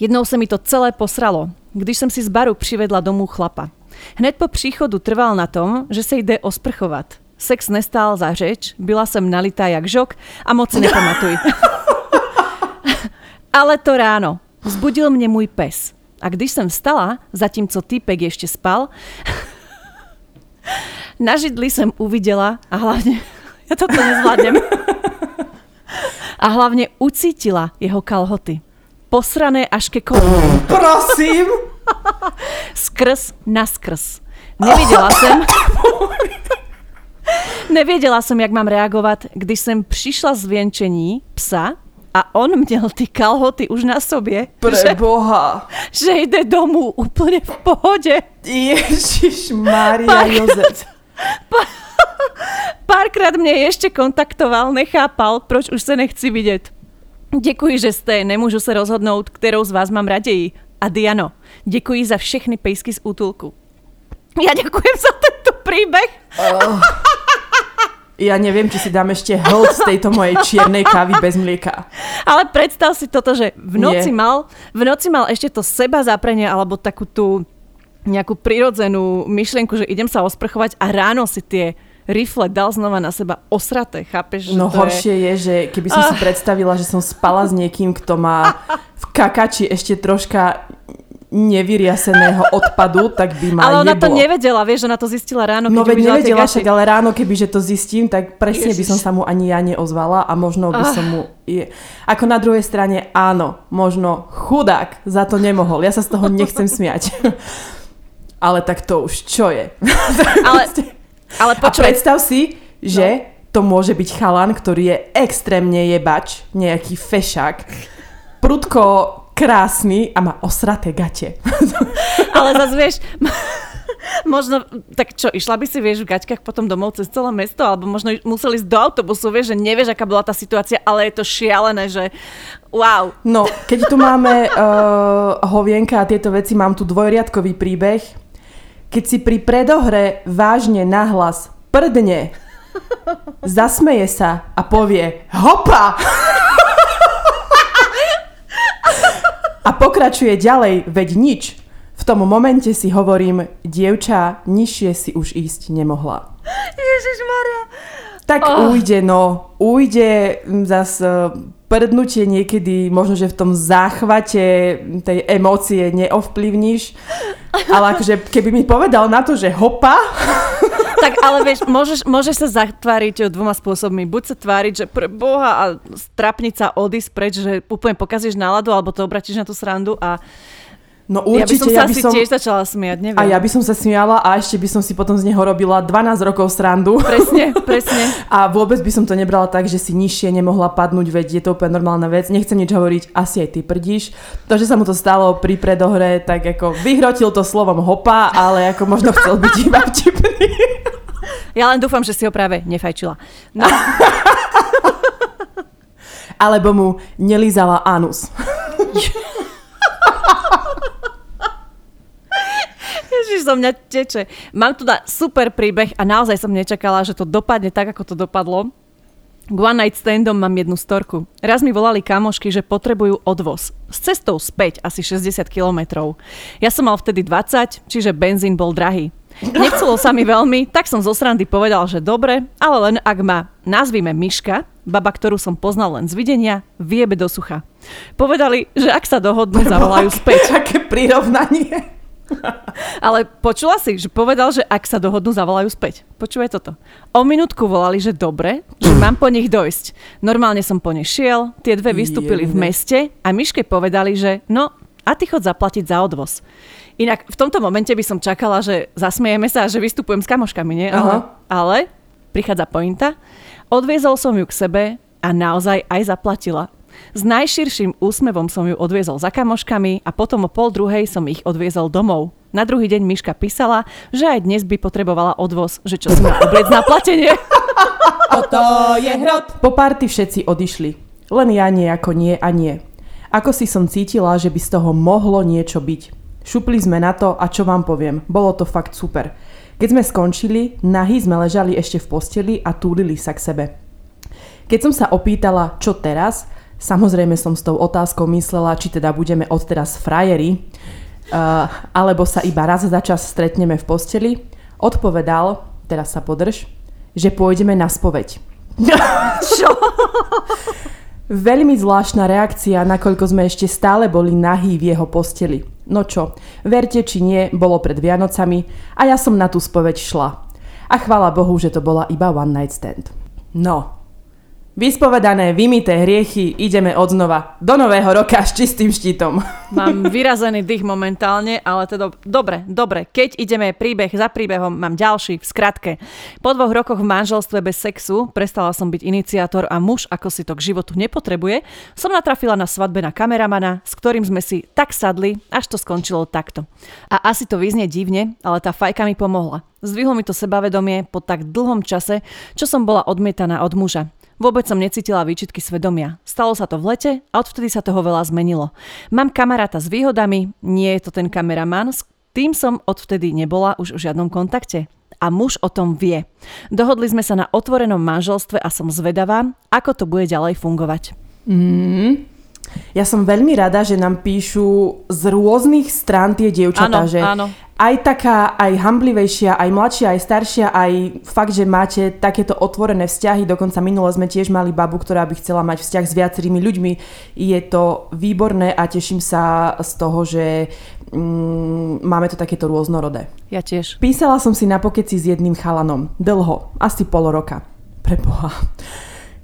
Jednou sa mi to celé posralo, když som si z baru přivedla domů chlapa. Hned po příchodu trval na tom, že se jde osprchovat. Sex nestál za řeč, byla jsem nalitá jak žok a moc si nepamatuj. Ale to ráno vzbudil mě můj pes. A když jsem vstala, zatímco týpek ještě spal, na židli jsem uvidela a hlavně, ja toto nezvládnem, a hlavne ucítila jeho kalhoty. Posrané až ke kolenu. Prosím! Skrz na skrz. Nevidela som... Nevěděla jsem, jak mám reagovat, když jsem přišla z věnčení psa a on měl ty kalhoty už na sobě. Pre že, boha. Že jde domů úplně v pohodě. Ježiš Maria Jozef. Párkrát mě ještě kontaktoval, nechápal, proč už se nechci vidět. Děkuji, že jste, nemůžu se rozhodnout, kterou z vás mám raději. A Diano, děkuji za všechny pejsky z útulku. Já děkuji za tento příběh. Oh. Ja neviem, či si dám ešte hold z tejto mojej čiernej kávy bez mlieka. Ale predstav si toto, že v noci, Nie. mal, v noci mal ešte to seba zaprenie alebo takú tú nejakú prirodzenú myšlienku, že idem sa osprchovať a ráno si tie rifle dal znova na seba osraté, chápeš? že No horšie je, že keby som si predstavila, že som spala s niekým, kto má v kakači ešte troška nevyriaseného odpadu, tak by ma Ale ona jeblo. to nevedela, vieš, ona to zistila ráno, No veď nevedela však, ale ráno, kebyže to zistím, tak presne by som Ježiš. sa mu ani ja neozvala a možno by Ah. som mu... Je. Ako na druhej strane, áno, možno chudák za to nemohol. Ja sa z toho nechcem smiať. ale tak to už čo je? Ale, ale A počúvaj, predstav si, že to môže byť chalan, ktorý je extrémne jebač, nejaký fešák, prudko krásny a má osraté gate. ale zase vieš, možno, tak čo, išla by si, vieš, v gaťkách potom domov cez celé mesto, alebo možno museli ísť do autobusu, vieš, že nevieš, aká bola tá situácia, ale je to šialené, že wow. No, keď tu máme uh, hovienka a tieto veci, mám tu dvojriadkový príbeh. Keď si pri predohre vážne nahlas prdne, zasmeje sa a povie hopa! A pokračuje ďalej, veď nič. V tom momente si hovorím, dievča, nižšie si už ísť nemohla. Ježišmaria. Tak Oh. ujde, no. Ujde zas prdnutie niekedy, možno, že v tom záchvate tej emócie neovplyvníš. Ale akože, keby mi povedal na to, že hopa, Tak ale vieš, môžeš, môžeš sa zatváriť dvoma spôsobmi. Buď sa tváriť, že pre Boha a strapniť sa, odísť preč, že úplne pokazíš náladu, alebo to obratíš na tú srandu a no ja by som určite sa ja by asi som... tiež začala smiať, neviem. A ja by som sa smiala a ešte by som si potom z neho robila 12 rokov srandu. Presne, presne. A vôbec by som to nebrala tak, že si nižšie nemohla padnúť, veď je to úplne normálna vec. Nechcem nič hovoriť, asi aj ty prdíš. To, že sa mu to stalo pri predohre, tak ako vyhrotil to slovom hopa, ale ako možno chcel byť iba vtipný. Ja len dúfam, že si ho práve nefajčila. No, Alebo mu nelízala anus. Ježiš, zo mňa teče. Mám tu na super príbeh a naozaj som nečakala, že to dopadne tak, ako to dopadlo. K One Night Standom mám jednu storku. Raz mi volali kamošky, že potrebujú odvoz. S cestou späť asi 60 kilometrov. Ja som mal vtedy 20, čiže benzín bol drahý. Nechcelo sa mi veľmi, tak som zo srandy povedal, že dobre, ale len ak ma nazvime Miška, baba, ktorú som poznal len z videnia, viebe do sucha. Povedali, že ak sa dohodnú, zavolajú späť. Aké prirovnanie. Ale počula si, že povedal, že ak sa dohodnú, zavolajú späť. Počúvaj toto. O minútku volali, že dobre, že mám po nich dojsť. Normálne som po nich šiel, tie dve vystúpili v meste a Miške povedali, že no, a ty chod zaplatiť za odvoz. Inak v tomto momente by som čakala, že zasmiejeme sa a že vystupujem s kamoškami, nie? Ale, Aha. ale prichádza pointa. Odviezol som ju k sebe a naozaj aj zaplatila. S najširším úsmevom som ju odviezol za kamoškami a potom o pol druhej som ich odviezol domov. Na druhý deň Miška písala, že aj dnes by potrebovala odvoz, že čo si má obliec na platenie. Toto je hrot. Po party všetci odišli. Len ja nejako nie a nie. Ako si som cítila, že by z toho mohlo niečo byť. Šupli sme na to a čo vám poviem, bolo to fakt super. Keď sme skončili, nahy sme ležali ešte v posteli a túlili sa k sebe. Keď som sa opýtala, čo teraz, samozrejme som s tou otázkou myslela, či teda budeme odteraz frajeri, uh, alebo sa iba raz za čas stretneme v posteli, odpovedal, teraz sa podrž, že pôjdeme na spoveď. Čo? Veľmi zvláštna reakcia, nakoľko sme ešte stále boli nahý v jeho posteli. No čo, verte či nie, bolo pred Vianocami a ja som na tú spoveď šla. A chvála Bohu, že to bola iba one night stand. No, vyspovedané, vymité hriechy, ideme odznova. Do nového roka s čistým štítom. Mám vyrazený dých momentálne, ale teda dobre, dobre. Keď ideme príbeh za príbehom, mám ďalší v skratke. Po dvoch rokoch v manželstve bez sexu, prestala som byť iniciátor a muž, ako si to k životu nepotrebuje, som natrafila na svadbe na kameramana, s ktorým sme si tak sadli, až to skončilo takto. A asi to vyznie divne, ale tá fajka mi pomohla. Zdvihlo mi to sebavedomie po tak dlhom čase, čo som bola odmietaná od muža. Vôbec som necítila výčitky svedomia. Stalo sa to v lete a odvtedy sa toho veľa zmenilo. Mám kamaráta s výhodami, nie je to ten kameraman, s tým som odvtedy nebola už v žiadnom kontakte. a muž o tom vie. Dohodli sme sa na otvorenom manželstve a som zvedavá, ako to bude ďalej fungovať. Mm. Ja som veľmi rada, že nám píšu z rôznych strán tie dievčatá, Áno, že áno. aj taká, aj hamblivejšia, aj mladšia, aj staršia, aj fakt, že máte takéto otvorené vzťahy. Dokonca minule sme tiež mali babu, ktorá by chcela mať vzťah s viacerými ľuďmi. Je to výborné a teším sa z toho, že mm, máme to takéto rôznorodé. Ja tiež. Písala som si na pokeci s jedným chalanom. Dlho, asi pol roka. Preboha.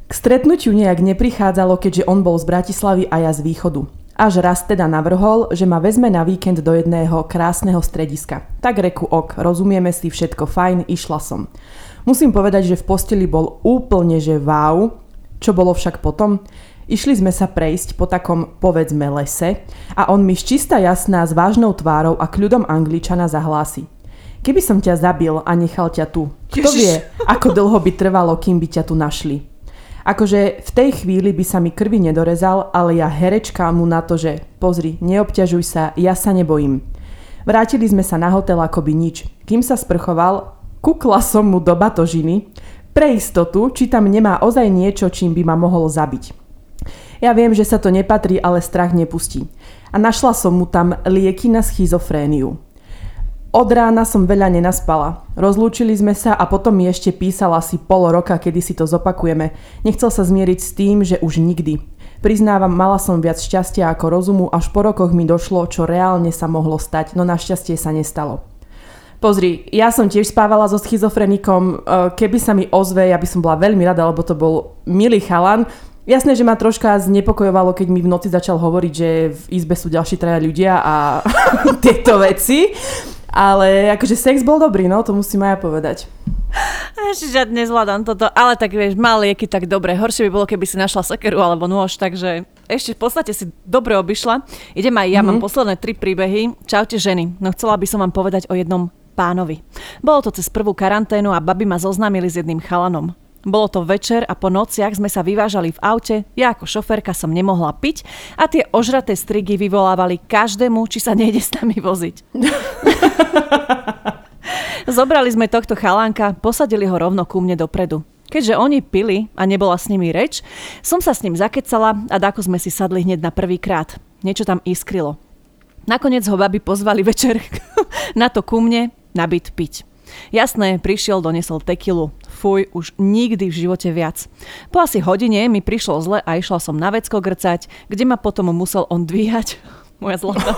K stretnutiu nejak neprichádzalo, keďže on bol z Bratislavy a ja z východu. Až raz teda navrhol, že ma vezme na víkend do jedného krásneho strediska. Tak reku ok, rozumieme si, všetko fajn, išla som. Musím povedať, že v posteli bol úplne že wow. Čo bolo však potom? Išli sme sa prejsť po takom, povedzme, lese a on mi čista jasná s vážnou tvárou a kľudom angličana zahlási. Keby som ťa zabil a nechal ťa tu, kto vie, ako dlho by trvalo, kým by ťa tu našli. Akože v tej chvíli by sa mi krvi nedorezal, ale ja herečka mu na to, že pozri, neobťažuj sa, ja sa nebojím. Vrátili sme sa na hotel akoby nič. Kým sa sprchoval, kukla som mu do batožiny, pre istotu, či tam nemá ozaj niečo, čím by ma mohol zabiť. Ja viem, že sa to nepatrí, ale strach nepustí. A našla som mu tam lieky na schizofréniu. Od rána som veľa nenaspala. Rozlúčili sme sa a potom mi ešte písal asi pol roka, kedy si to zopakujeme. Nechcel sa zmieriť s tým, že už nikdy. Priznávam, mala som viac šťastia ako rozumu, až po rokoch mi došlo, čo reálne sa mohlo stať, no našťastie sa nestalo. Pozri, ja som tiež spávala so schizofrenikom, e, keby sa mi ozve, ja by som bola veľmi rada, lebo to bol milý chalan. Jasné, že ma troška znepokojovalo, keď mi v noci začal hovoriť, že v izbe sú ďalší traja ľudia a tieto veci. Ale akože sex bol dobrý, no, to musím aj ja povedať. Ešte ja nezvládam toto, ale tak vieš, mal lieky tak dobre. Horšie by bolo, keby si našla sekeru alebo nôž, takže ešte v podstate si dobre obišla. Idem aj ja, mm-hmm. mám posledné tri príbehy. Čaute ženy, no chcela by som vám povedať o jednom pánovi. Bolo to cez prvú karanténu a baby ma zoznámili s jedným chalanom. Bolo to večer a po nociach sme sa vyvážali v aute, ja ako šoferka som nemohla piť a tie ožraté strigy vyvolávali každému, či sa nejde s nami voziť. Zobrali sme tohto chalánka, posadili ho rovno ku mne dopredu. Keďže oni pili a nebola s nimi reč, som sa s ním zakecala a dáko sme si sadli hneď na prvý krát. Niečo tam iskrilo. Nakoniec ho baby pozvali večer na to ku mne na byt piť. Jasné, prišiel, donesol tekilu. Fuj, už nikdy v živote viac. Po asi hodine mi prišlo zle a išla som na vecko grcať, kde ma potom musel on dvíhať. Moja zlata.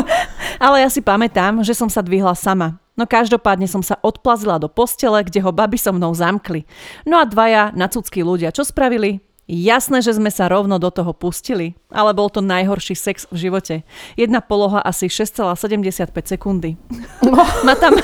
Ale ja si pamätám, že som sa dvihla sama. No každopádne som sa odplazila do postele, kde ho baby so mnou zamkli. No a dvaja nacúckí ľudia čo spravili? Jasné, že sme sa rovno do toho pustili, ale bol to najhorší sex v živote. Jedna poloha asi 6,75 sekundy. ma, tam,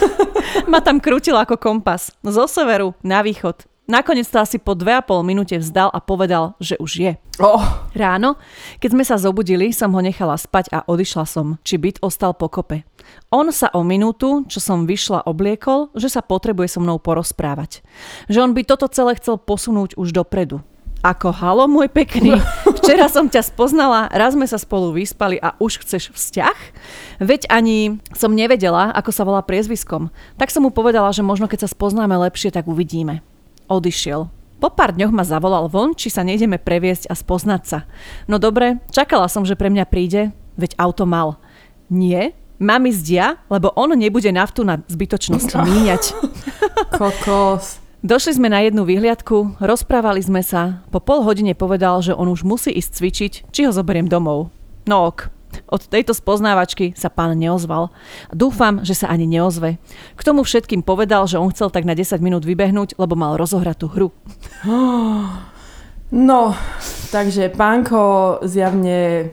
ma tam krútil ako kompas. Zo severu na východ. Nakoniec to asi po 2,5 minúte vzdal a povedal, že už je. Oh, Ráno, keď sme sa zobudili, som ho nechala spať a odišla som, či byt ostal pokope. On sa o minútu, čo som vyšla, obliekol, že sa potrebuje so mnou porozprávať. Že on by toto celé chcel posunúť už dopredu. Ako halo, môj pekný, včera som ťa spoznala, raz sme sa spolu vyspali a už chceš vzťah? Veď ani som nevedela, ako sa volá priezviskom. Tak som mu povedala, že možno keď sa spoznáme lepšie, tak uvidíme. Odišiel. Po pár dňoch ma zavolal von, či sa nejdeme previesť a spoznať sa. No dobre, čakala som, že pre mňa príde, veď auto mal. Nie, mám ísť ja, lebo on nebude naftu na zbytočnosti míňať. kokos. Došli sme na jednu vyhliadku, rozprávali sme sa, po pol hodine povedal, že on už musí ísť cvičiť, či ho zoberiem domov. No ok, od tejto spoznávačky sa pán neozval. Dúfam, že sa ani neozve. K tomu všetkým povedal, že on chcel tak na 10 minút vybehnúť, lebo mal rozohratú hru. No, takže pánko zjavne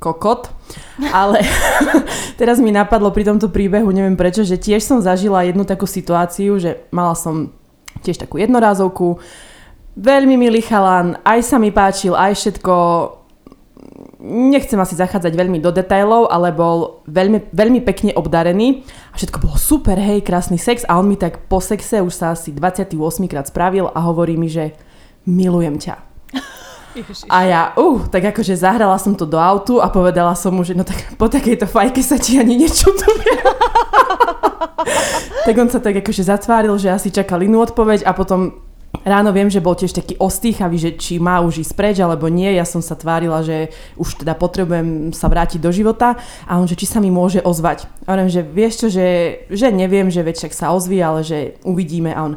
kokot, ale teraz mi napadlo pri tomto príbehu, neviem prečo, že tiež som zažila jednu takú situáciu, že mala som tiež takú jednorázovku, veľmi milý chalan, aj sa mi páčil, aj všetko, nechcem asi zachádzať veľmi do detailov, ale bol veľmi, veľmi pekne obdarený a všetko bolo super, hej, krásny sex a on mi tak po sexe už sa asi 28 krát spravil a hovorí mi, že milujem ťa. A ja, uh, tak akože zahrala som to do autu a povedala som mu, že no tak po takejto fajke sa ti ani nečudujem. tak on sa tak akože zatváril, že asi čakal inú odpoveď a potom Ráno viem, že bol tiež taký ostýchavý, že či má už ísť preč alebo nie. Ja som sa tvárila, že už teda potrebujem sa vrátiť do života a on, že či sa mi môže ozvať. A hovorím, že vieš čo, že, že neviem, že väčšak sa ozví, ale že uvidíme a on,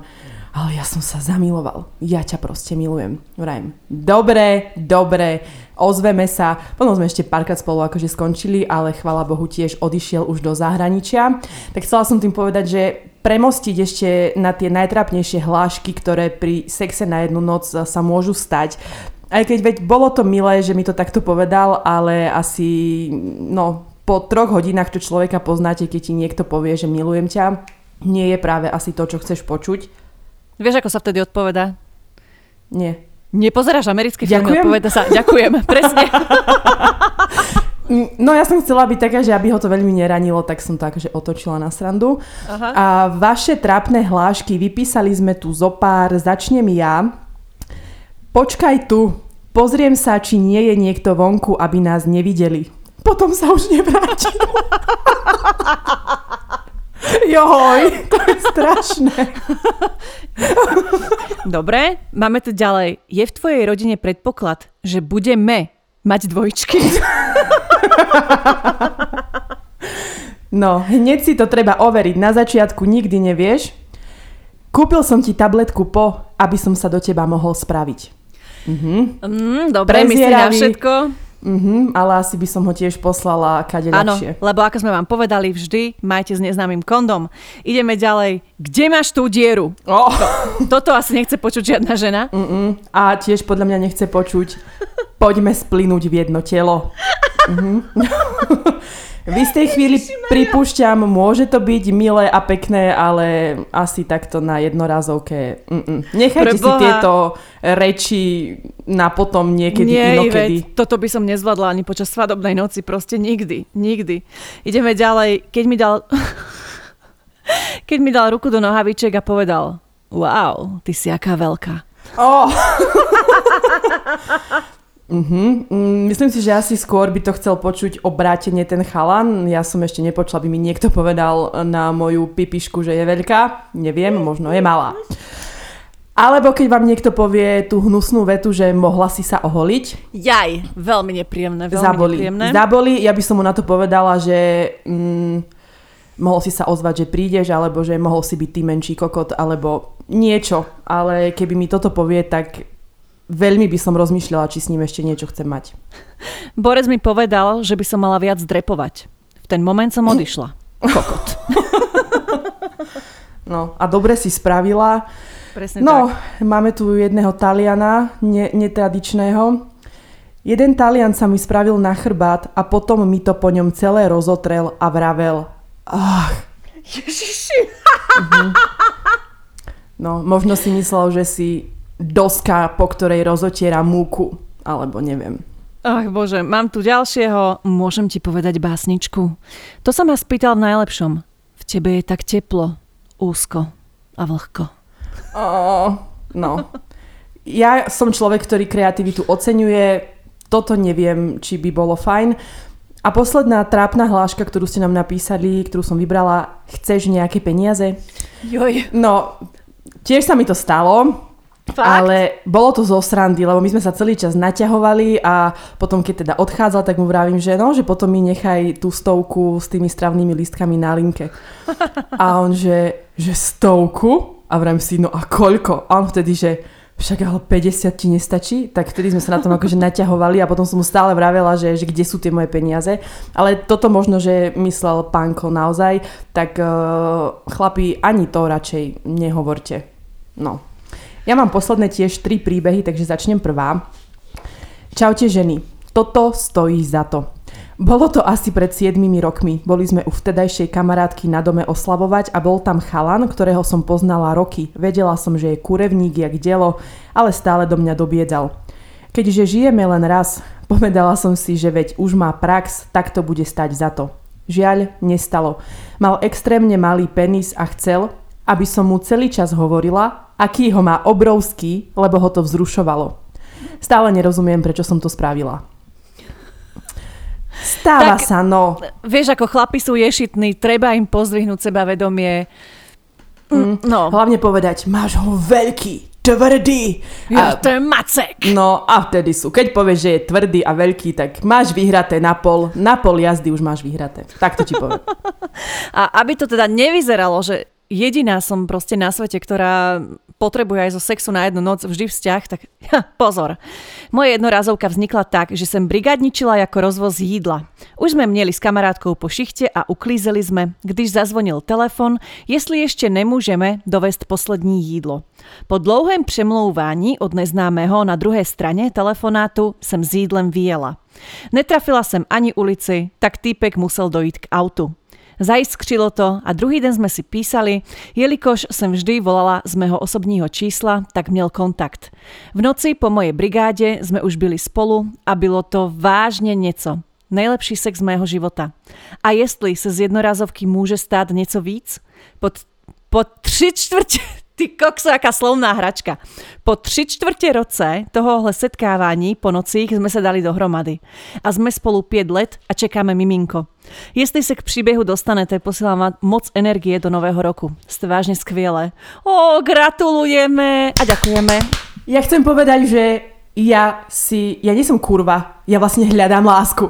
ale ja som sa zamiloval. Ja ťa proste milujem. Vrajím, dobre, dobre, ozveme sa. Potom sme ešte párkrát spolu akože skončili, ale chvala Bohu tiež odišiel už do zahraničia. Tak chcela som tým povedať, že premostiť ešte na tie najtrapnejšie hlášky, ktoré pri sexe na jednu noc sa môžu stať. Aj keď veď bolo to milé, že mi to takto povedal, ale asi no, po troch hodinách, čo človeka poznáte, keď ti niekto povie, že milujem ťa, nie je práve asi to, čo chceš počuť. Vieš, ako sa vtedy odpoveda? Nie. Nepozeráš americké filmy, odpoveda sa. Ďakujem, presne. No ja som chcela byť taká, že aby ho to veľmi neranilo, tak som to akože otočila na srandu. Aha. A vaše trápne hlášky, vypísali sme tu zo pár, začnem ja. Počkaj tu, pozriem sa, či nie je niekto vonku, aby nás nevideli. Potom sa už nevrátil. Johoj, to je strašné. Dobre, máme tu ďalej. Je v tvojej rodine predpoklad, že budeme mať dvojčky? No, hneď si to treba overiť. Na začiatku nikdy nevieš. Kúpil som ti tabletku po, aby som sa do teba mohol spraviť. Mhm. Mm, dobre, myslí na všetko. Mhm, ale asi by som ho tiež poslala kade Áno, lebo ako sme vám povedali, vždy majte s neznámym kondom. Ideme ďalej. Kde máš tú dieru? Oh. Toto asi nechce počuť žiadna žena. Mm-mm. A tiež podľa mňa nechce počuť poďme splynúť v jedno telo. Mhm. v istej chvíli pripúšťam, môže to byť milé a pekné, ale asi takto na jednorazovke. Mm-mm. Nechajte si Preboha. tieto reči na potom niekedy Nie, inokedy. Ivet, toto by som nezvládla ani počas svadobnej noci, proste nikdy, nikdy. Ideme ďalej, keď mi dal... keď mi dal ruku do nohaviček a povedal Wow, ty si aká veľká. Oh. Mhm. Mm, Myslím si, že asi skôr by to chcel počuť obrátenie ten chalan. Ja som ešte nepočula, by mi niekto povedal na moju pipišku, že je veľká. Neviem, možno je malá. Alebo keď vám niekto povie tú hnusnú vetu, že mohla si sa oholiť, Jaj, veľmi nepríjemné, veľmi zaboli. nepríjemné. Zaboli, ja by som mu na to povedala, že mm, mohol si sa ozvať, že prídeš, alebo že mohol si byť ty menší kokot, alebo niečo. Ale keby mi toto povie, tak veľmi by som rozmýšľala, či s ním ešte niečo chcem mať. Borec mi povedal, že by som mala viac drepovať. V ten moment som odišla. Kokot. No a dobre si spravila. Presne No, tak. máme tu jedného Taliana, ne, netradičného. Jeden Talian sa mi spravil na chrbát a potom mi to po ňom celé rozotrel a vravel. Ach. Ježiši. No, možno si myslel, že si doska, po ktorej rozotiera múku. Alebo neviem. Ach bože, mám tu ďalšieho. Môžem ti povedať básničku? To sa ma spýtal v najlepšom. V tebe je tak teplo, úzko a vlhko. Oh, no. Ja som človek, ktorý kreativitu oceňuje. Toto neviem, či by bolo fajn. A posledná trápna hláška, ktorú ste nám napísali, ktorú som vybrala, chceš nejaké peniaze? Joj. No, tiež sa mi to stalo, Fakt? ale bolo to zo srandy, lebo my sme sa celý čas naťahovali a potom, keď teda odchádzal, tak mu vravím, že no, že potom mi nechaj tú stovku s tými stravnými lístkami na linke. A on, že, že stovku? A vravím si, no a koľko? A on vtedy, že však ale 50 ti nestačí? Tak vtedy sme sa na tom akože naťahovali a potom som mu stále vravela, že, že kde sú tie moje peniaze. Ale toto možno, že myslel pánko naozaj, tak uh, chlapi, ani to radšej nehovorte. No. Ja mám posledné tiež tri príbehy, takže začnem prvá. Čaute ženy, toto stojí za to. Bolo to asi pred 7 rokmi. Boli sme u vtedajšej kamarátky na dome oslavovať a bol tam chalan, ktorého som poznala roky. Vedela som, že je kurevník jak dielo, ale stále do mňa dobiedzal. Keďže žijeme len raz, povedala som si, že veď už má prax, tak to bude stať za to. Žiaľ, nestalo. Mal extrémne malý penis a chcel, aby som mu celý čas hovorila, aký ho má obrovský, lebo ho to vzrušovalo. Stále nerozumiem, prečo som to spravila. Stáva Tak- sa, no. Vieš, ako chlapi sú ješitní, treba im pozdvihnúť sebavedomie. Mm, no. Hlavne povedať, máš ho veľký, tvrdý. Ja, A, to je macek. no a vtedy sú. Keď povieš, že je tvrdý a veľký, tak máš vyhraté na pol. Na pol jazdy už máš vyhraté. Tak to ti poviem. A aby to teda nevyzeralo, že jediná som proste na svete, ktorá potrebuje aj zo sexu na jednu noc vždy vzťah, tak ja, pozor. Moja jednorázovka vznikla tak, že som brigadničila ako rozvoz jídla. Už sme mieli s kamarátkou po šichte a uklízeli sme, když zazvonil telefon, jestli ešte nemôžeme dovést poslední jídlo. Po dlouhém přemlouvání od neznámého na druhé straně telefonátu jsem s jídlem vyjela. Netrafila jsem ani ulici, tak týpek musel dojít k autu. Zaiskřilo to a druhý den jsme si písali, jelikož jsem vždy volala z mého osobního čísla, tak měl kontakt. V noci po mojej brigádě jsme už byli spolu a bylo to vážně něco. Nejlepší sex mého života. A jestli se z jednorázovky může stát něco víc? Pod, po tři čtvrtě, ty kokso, aká slovná hračka. Po tři čtvrtě roce tohohle setkávání po nocích jsme se dali dohromady. A jsme spolu pět let a čekáme miminko. Jestli se k příběhu dostanete, posílám vám moc energie do nového roku. Ste vážne skvělé. O, gratulujeme a ďakujeme. Ja chcem povedať, že ja si, ja nie som kurva, ja vlastne hľadám lásku.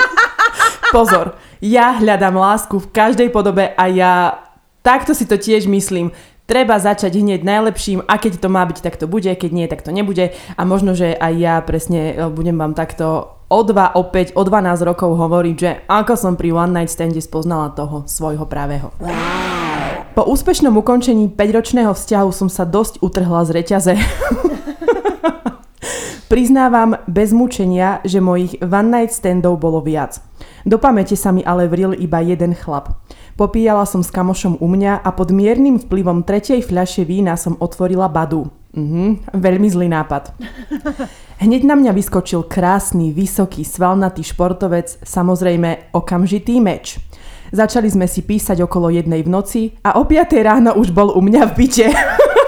Pozor, ja hľadám lásku v každej podobe a ja takto si to tiež myslím. Treba začať hneď najlepším a keď to má byť, tak to bude, keď nie, tak to nebude a možno, že aj ja presne e, budem vám takto o 2, o 5, o 12 rokov hovoriť, že ako som pri One Night Stande spoznala toho svojho pravého. Po úspešnom ukončení 5-ročného vzťahu som sa dosť utrhla z reťaze. Priznávam bez mučenia, že mojich one night standov bolo viac. Do pamäte sa mi ale vril iba jeden chlap. Popíjala som s kamošom u mňa a pod miernym vplyvom tretej fľaše vína som otvorila badu. Mhm, veľmi zlý nápad. Hneď na mňa vyskočil krásny, vysoký, svalnatý športovec, samozrejme okamžitý meč. Začali sme si písať okolo jednej v noci a o 5 ráno už bol u mňa v byte.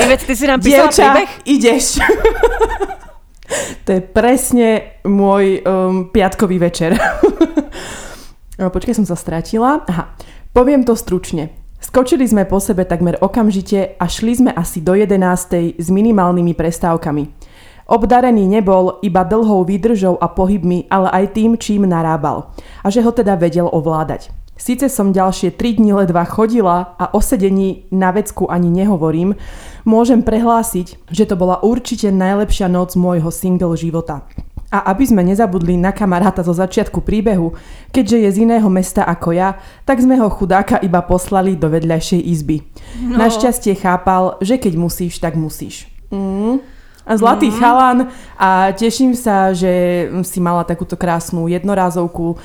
Ivec, ty si nám písala Dievča, príbeh? ideš. to je presne môj um, piatkový večer. No, Počkaj, som sa stratila. Aha, poviem to stručne. Skočili sme po sebe takmer okamžite a šli sme asi do 11. s minimálnymi prestávkami. Obdarený nebol iba dlhou výdržou a pohybmi, ale aj tým, čím narábal. A že ho teda vedel ovládať. Sice som ďalšie 3 dni ledva chodila a o sedení na vecku ani nehovorím, môžem prehlásiť, že to bola určite najlepšia noc môjho single života. A aby sme nezabudli na kamaráta zo začiatku príbehu, keďže je z iného mesta ako ja, tak sme ho chudáka iba poslali do vedľajšej izby. No. Našťastie chápal, že keď musíš, tak musíš. Mm. A zlatý mm. chalan a teším sa, že si mala takúto krásnu jednorázovku.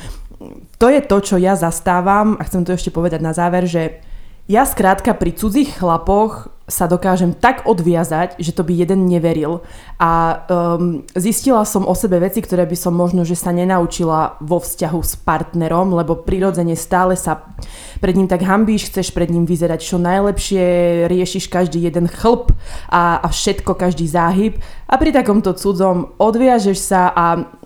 To je to, čo ja zastávam a chcem to ešte povedať na záver, že ja skrátka pri cudzích chlapoch sa dokážem tak odviazať, že to by jeden neveril. A um, zistila som o sebe veci, ktoré by som možno, že sa nenaučila vo vzťahu s partnerom, lebo prirodzene stále sa pred ním tak hambíš, chceš pred ním vyzerať čo najlepšie, riešiš každý jeden chlp a, a všetko, každý záhyb. A pri takomto cudzom odviažeš sa a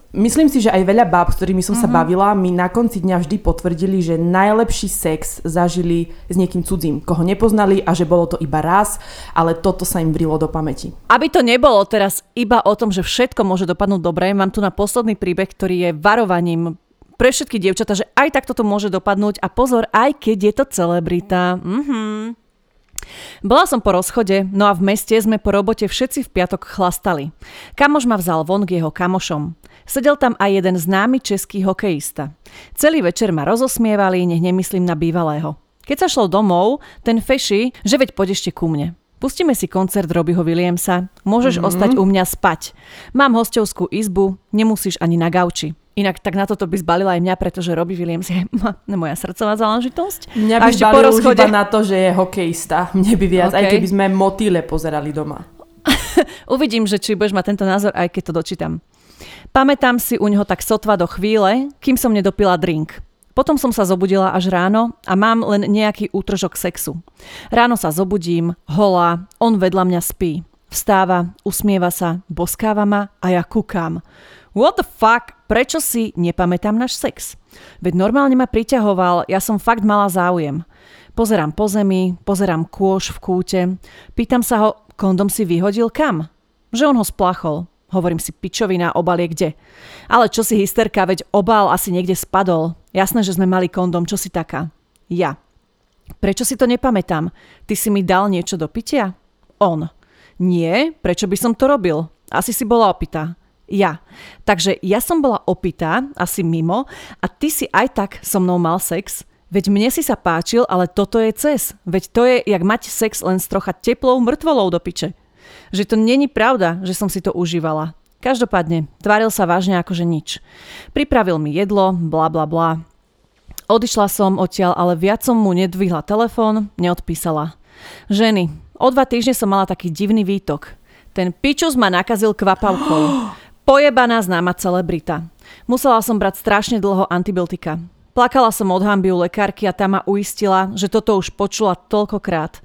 Myslím si, že aj veľa báb, s ktorými som mm-hmm. sa bavila, mi na konci dňa vždy potvrdili, že najlepší sex zažili s niekým cudzím, koho nepoznali a že bolo to iba raz, ale toto sa im vrilo do pamäti. Aby to nebolo teraz iba o tom, že všetko môže dopadnúť dobre, mám tu na posledný príbeh, ktorý je varovaním pre všetky dievčatá, že aj takto to môže dopadnúť a pozor, aj keď je to celebrita. Mhm. Bola som po rozchode, no a v meste sme po robote všetci v piatok chlastali. Kamoš ma vzal von k jeho kamošom. Sedel tam aj jeden známy český hokejista. Celý večer ma rozosmievali, nech nemyslím na bývalého. Keď sa šlo domov, ten feši, že veď poď ešte ku mne. Pustíme si koncert Robyho Williamsa. Môžeš mm-hmm. ostať u mňa spať. Mám hostovskú izbu, nemusíš ani na gauči. Inak tak na toto by zbalila aj mňa, pretože Robbie Williams je moja srdcová záležitosť. Mňa by zbalil už iba na to, že je hokejista. Mne by viac, okay. aj keby sme motýle pozerali doma. Uvidím, že či budeš mať tento názor, aj keď to dočítam. Pamätám si u neho tak sotva do chvíle, kým som nedopila drink. Potom som sa zobudila až ráno a mám len nejaký útržok sexu. Ráno sa zobudím, holá, on vedľa mňa spí. Vstáva, usmieva sa, boskáva ma a ja kúkam. What the fuck? Prečo si nepamätám náš sex? Veď normálne ma priťahoval, ja som fakt mala záujem. Pozerám po zemi, pozerám kôž v kúte. Pýtam sa ho, kondom si vyhodil kam? Že on ho splachol. Hovorím si, pičovina, obal je kde. Ale čo si hysterka, veď obal asi niekde spadol. Jasné, že sme mali kondom, čo si taká? Ja. Prečo si to nepamätám? Ty si mi dal niečo do pitia? On. Nie, prečo by som to robil? Asi si bola opitá. Ja. Takže ja som bola opitá, asi mimo, a ty si aj tak so mnou mal sex, Veď mne si sa páčil, ale toto je cez. Veď to je, jak mať sex len s trocha teplou mŕtvolou do piče. Že to není pravda, že som si to užívala. Každopádne, tváril sa vážne ako že nič. Pripravil mi jedlo, bla bla bla. Odišla som odtiaľ, ale viac som mu nedvihla telefón, neodpísala. Ženy, o dva týždne som mala taký divný výtok. Ten pičus ma nakazil kvapavkou. Pojebaná známa celebrita. Musela som brať strašne dlho antibiotika. Plakala som od hamby u lekárky a tá ma uistila, že toto už počula toľkokrát.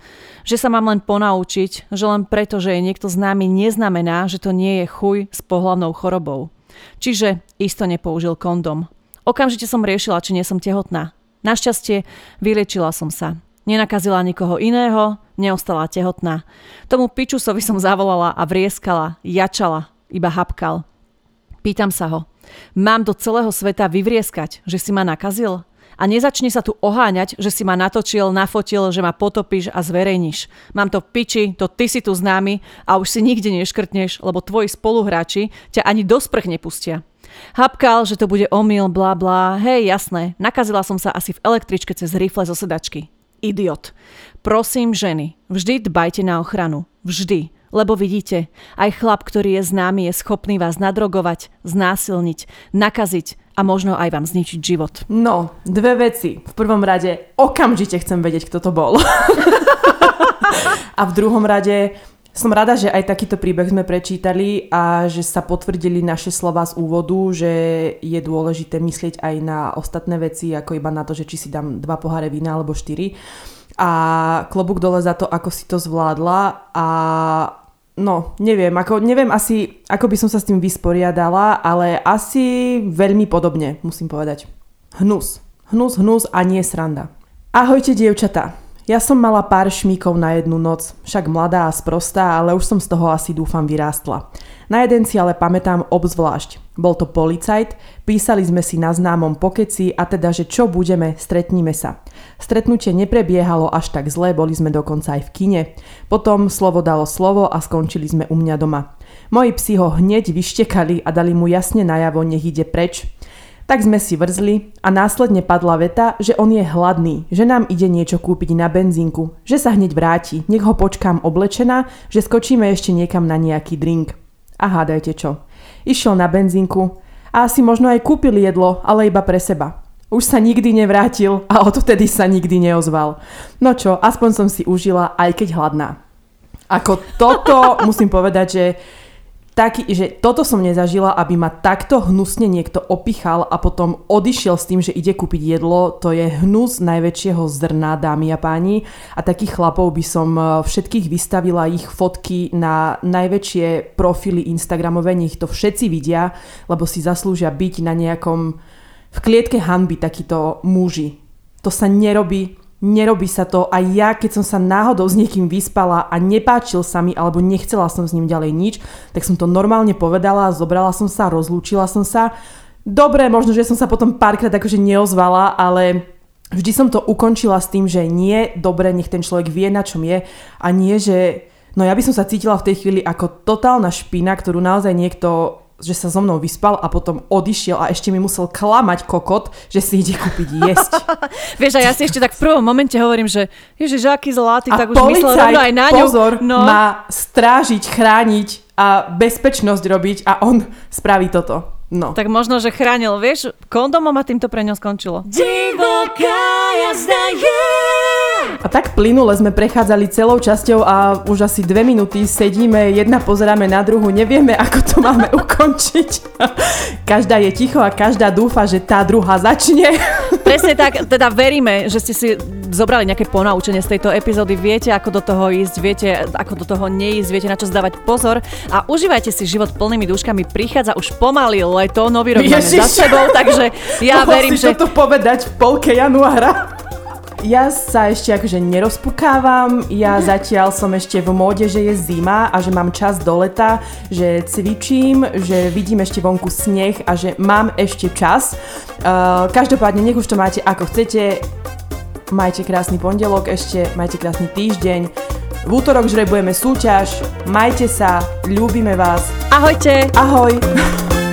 Že sa mám len ponaučiť, že len preto, že je niekto známy, neznamená, že to nie je chuj s pohlavnou chorobou. Čiže isto nepoužil kondom. Okamžite som riešila, či nie som tehotná. Našťastie vyliečila som sa. Nenakazila nikoho iného, neostala tehotná. Tomu pičusovi som zavolala a vrieskala, jačala, iba hapkal. Pýtam sa ho, Mám do celého sveta vyvrieskať, že si ma nakazil? A nezačni sa tu oháňať, že si ma natočil, nafotil, že ma potopíš a zverejníš. Mám to v piči, to ty si tu známy a už si nikde neškrtneš, lebo tvoji spoluhráči ťa ani do sprch nepustia. Hapkal, že to bude omyl, bla bla. Hej, jasné, nakazila som sa asi v električke cez rifle zo sedačky. Idiot. Prosím ženy, vždy dbajte na ochranu. Vždy. Lebo vidíte, aj chlap, ktorý je známy, je schopný vás nadrogovať, znásilniť, nakaziť a možno aj vám zničiť život. No, dve veci. V prvom rade okamžite chcem vedieť, kto to bol. a v druhom rade som rada, že aj takýto príbeh sme prečítali a že sa potvrdili naše slova z úvodu, že je dôležité myslieť aj na ostatné veci, ako iba na to, že či si dám dva poháre vína alebo štyri. A klobúk dole za to, ako si to zvládla a No, neviem, ako, neviem asi, ako by som sa s tým vysporiadala, ale asi veľmi podobne, musím povedať. Hnus. Hnus, hnus a nie sranda. Ahojte, dievčatá. Ja som mala pár šmíkov na jednu noc, však mladá a sprostá, ale už som z toho asi dúfam vyrástla. Na jeden si ale pamätám obzvlášť. Bol to policajt, písali sme si na známom pokeci a teda, že čo budeme, stretníme sa. Stretnutie neprebiehalo až tak zle, boli sme dokonca aj v kine. Potom slovo dalo slovo a skončili sme u mňa doma. Moji psi ho hneď vyštekali a dali mu jasne najavo, nech ide preč. Tak sme si vrzli a následne padla veta, že on je hladný, že nám ide niečo kúpiť na benzínku, že sa hneď vráti, nech ho počkám oblečená, že skočíme ešte niekam na nejaký drink. A hádajte čo. Išiel na benzínku a asi možno aj kúpil jedlo, ale iba pre seba. Už sa nikdy nevrátil a odtedy sa nikdy neozval. No čo, aspoň som si užila, aj keď hladná. Ako toto musím povedať, že taký, že toto som nezažila, aby ma takto hnusne niekto opichal a potom odišiel s tým, že ide kúpiť jedlo, to je hnus najväčšieho zrna, dámy a páni. A takých chlapov by som e, všetkých vystavila ich fotky na najväčšie profily Instagramové, nech to všetci vidia, lebo si zaslúžia byť na nejakom v klietke hanby takíto muži. To sa nerobí Nerobí sa to a ja, keď som sa náhodou s niekým vyspala a nepáčil sa mi alebo nechcela som s ním ďalej nič, tak som to normálne povedala, zobrala som sa, rozlúčila som sa. Dobre, možno, že som sa potom párkrát akože neozvala, ale vždy som to ukončila s tým, že nie, dobre, nech ten človek vie, na čom je a nie, že no ja by som sa cítila v tej chvíli ako totálna špina, ktorú naozaj niekto že sa so mnou vyspal a potom odišiel a ešte mi musel klamať kokot, že si ide kúpiť jesť. Vieš, a ja si ešte tak v prvom momente hovorím, že ježiš, aký zlatý, a tak už myslel rovno aj na ňu. pozor, no. má strážiť, chrániť a bezpečnosť robiť a on spraví toto. No. Tak možno, že chránil, vieš, kondomom a týmto pre ňo skončilo. Divoká jazda je a tak plynule sme prechádzali celou časťou a už asi dve minúty sedíme, jedna pozeráme na druhu, nevieme, ako to máme ukončiť. Každá je ticho a každá dúfa, že tá druhá začne. Presne tak, teda veríme, že ste si zobrali nejaké ponaučenie z tejto epizódy, viete, ako do toho ísť, viete, ako do toho neísť, viete, na čo zdávať pozor a užívajte si život plnými dúškami. Prichádza už pomaly leto, nový rok máme za sebou, takže ja Mohol verím, si že... toto povedať v polke januára. Ja sa ešte akože nerozpukávam, ja zatiaľ som ešte v móde, že je zima a že mám čas do leta, že cvičím, že vidím ešte vonku sneh a že mám ešte čas. Uh, každopádne, nech už to máte ako chcete, majte krásny pondelok ešte, majte krásny týždeň. V útorok žrebujeme súťaž, majte sa, ľúbime vás. Ahojte! Ahoj!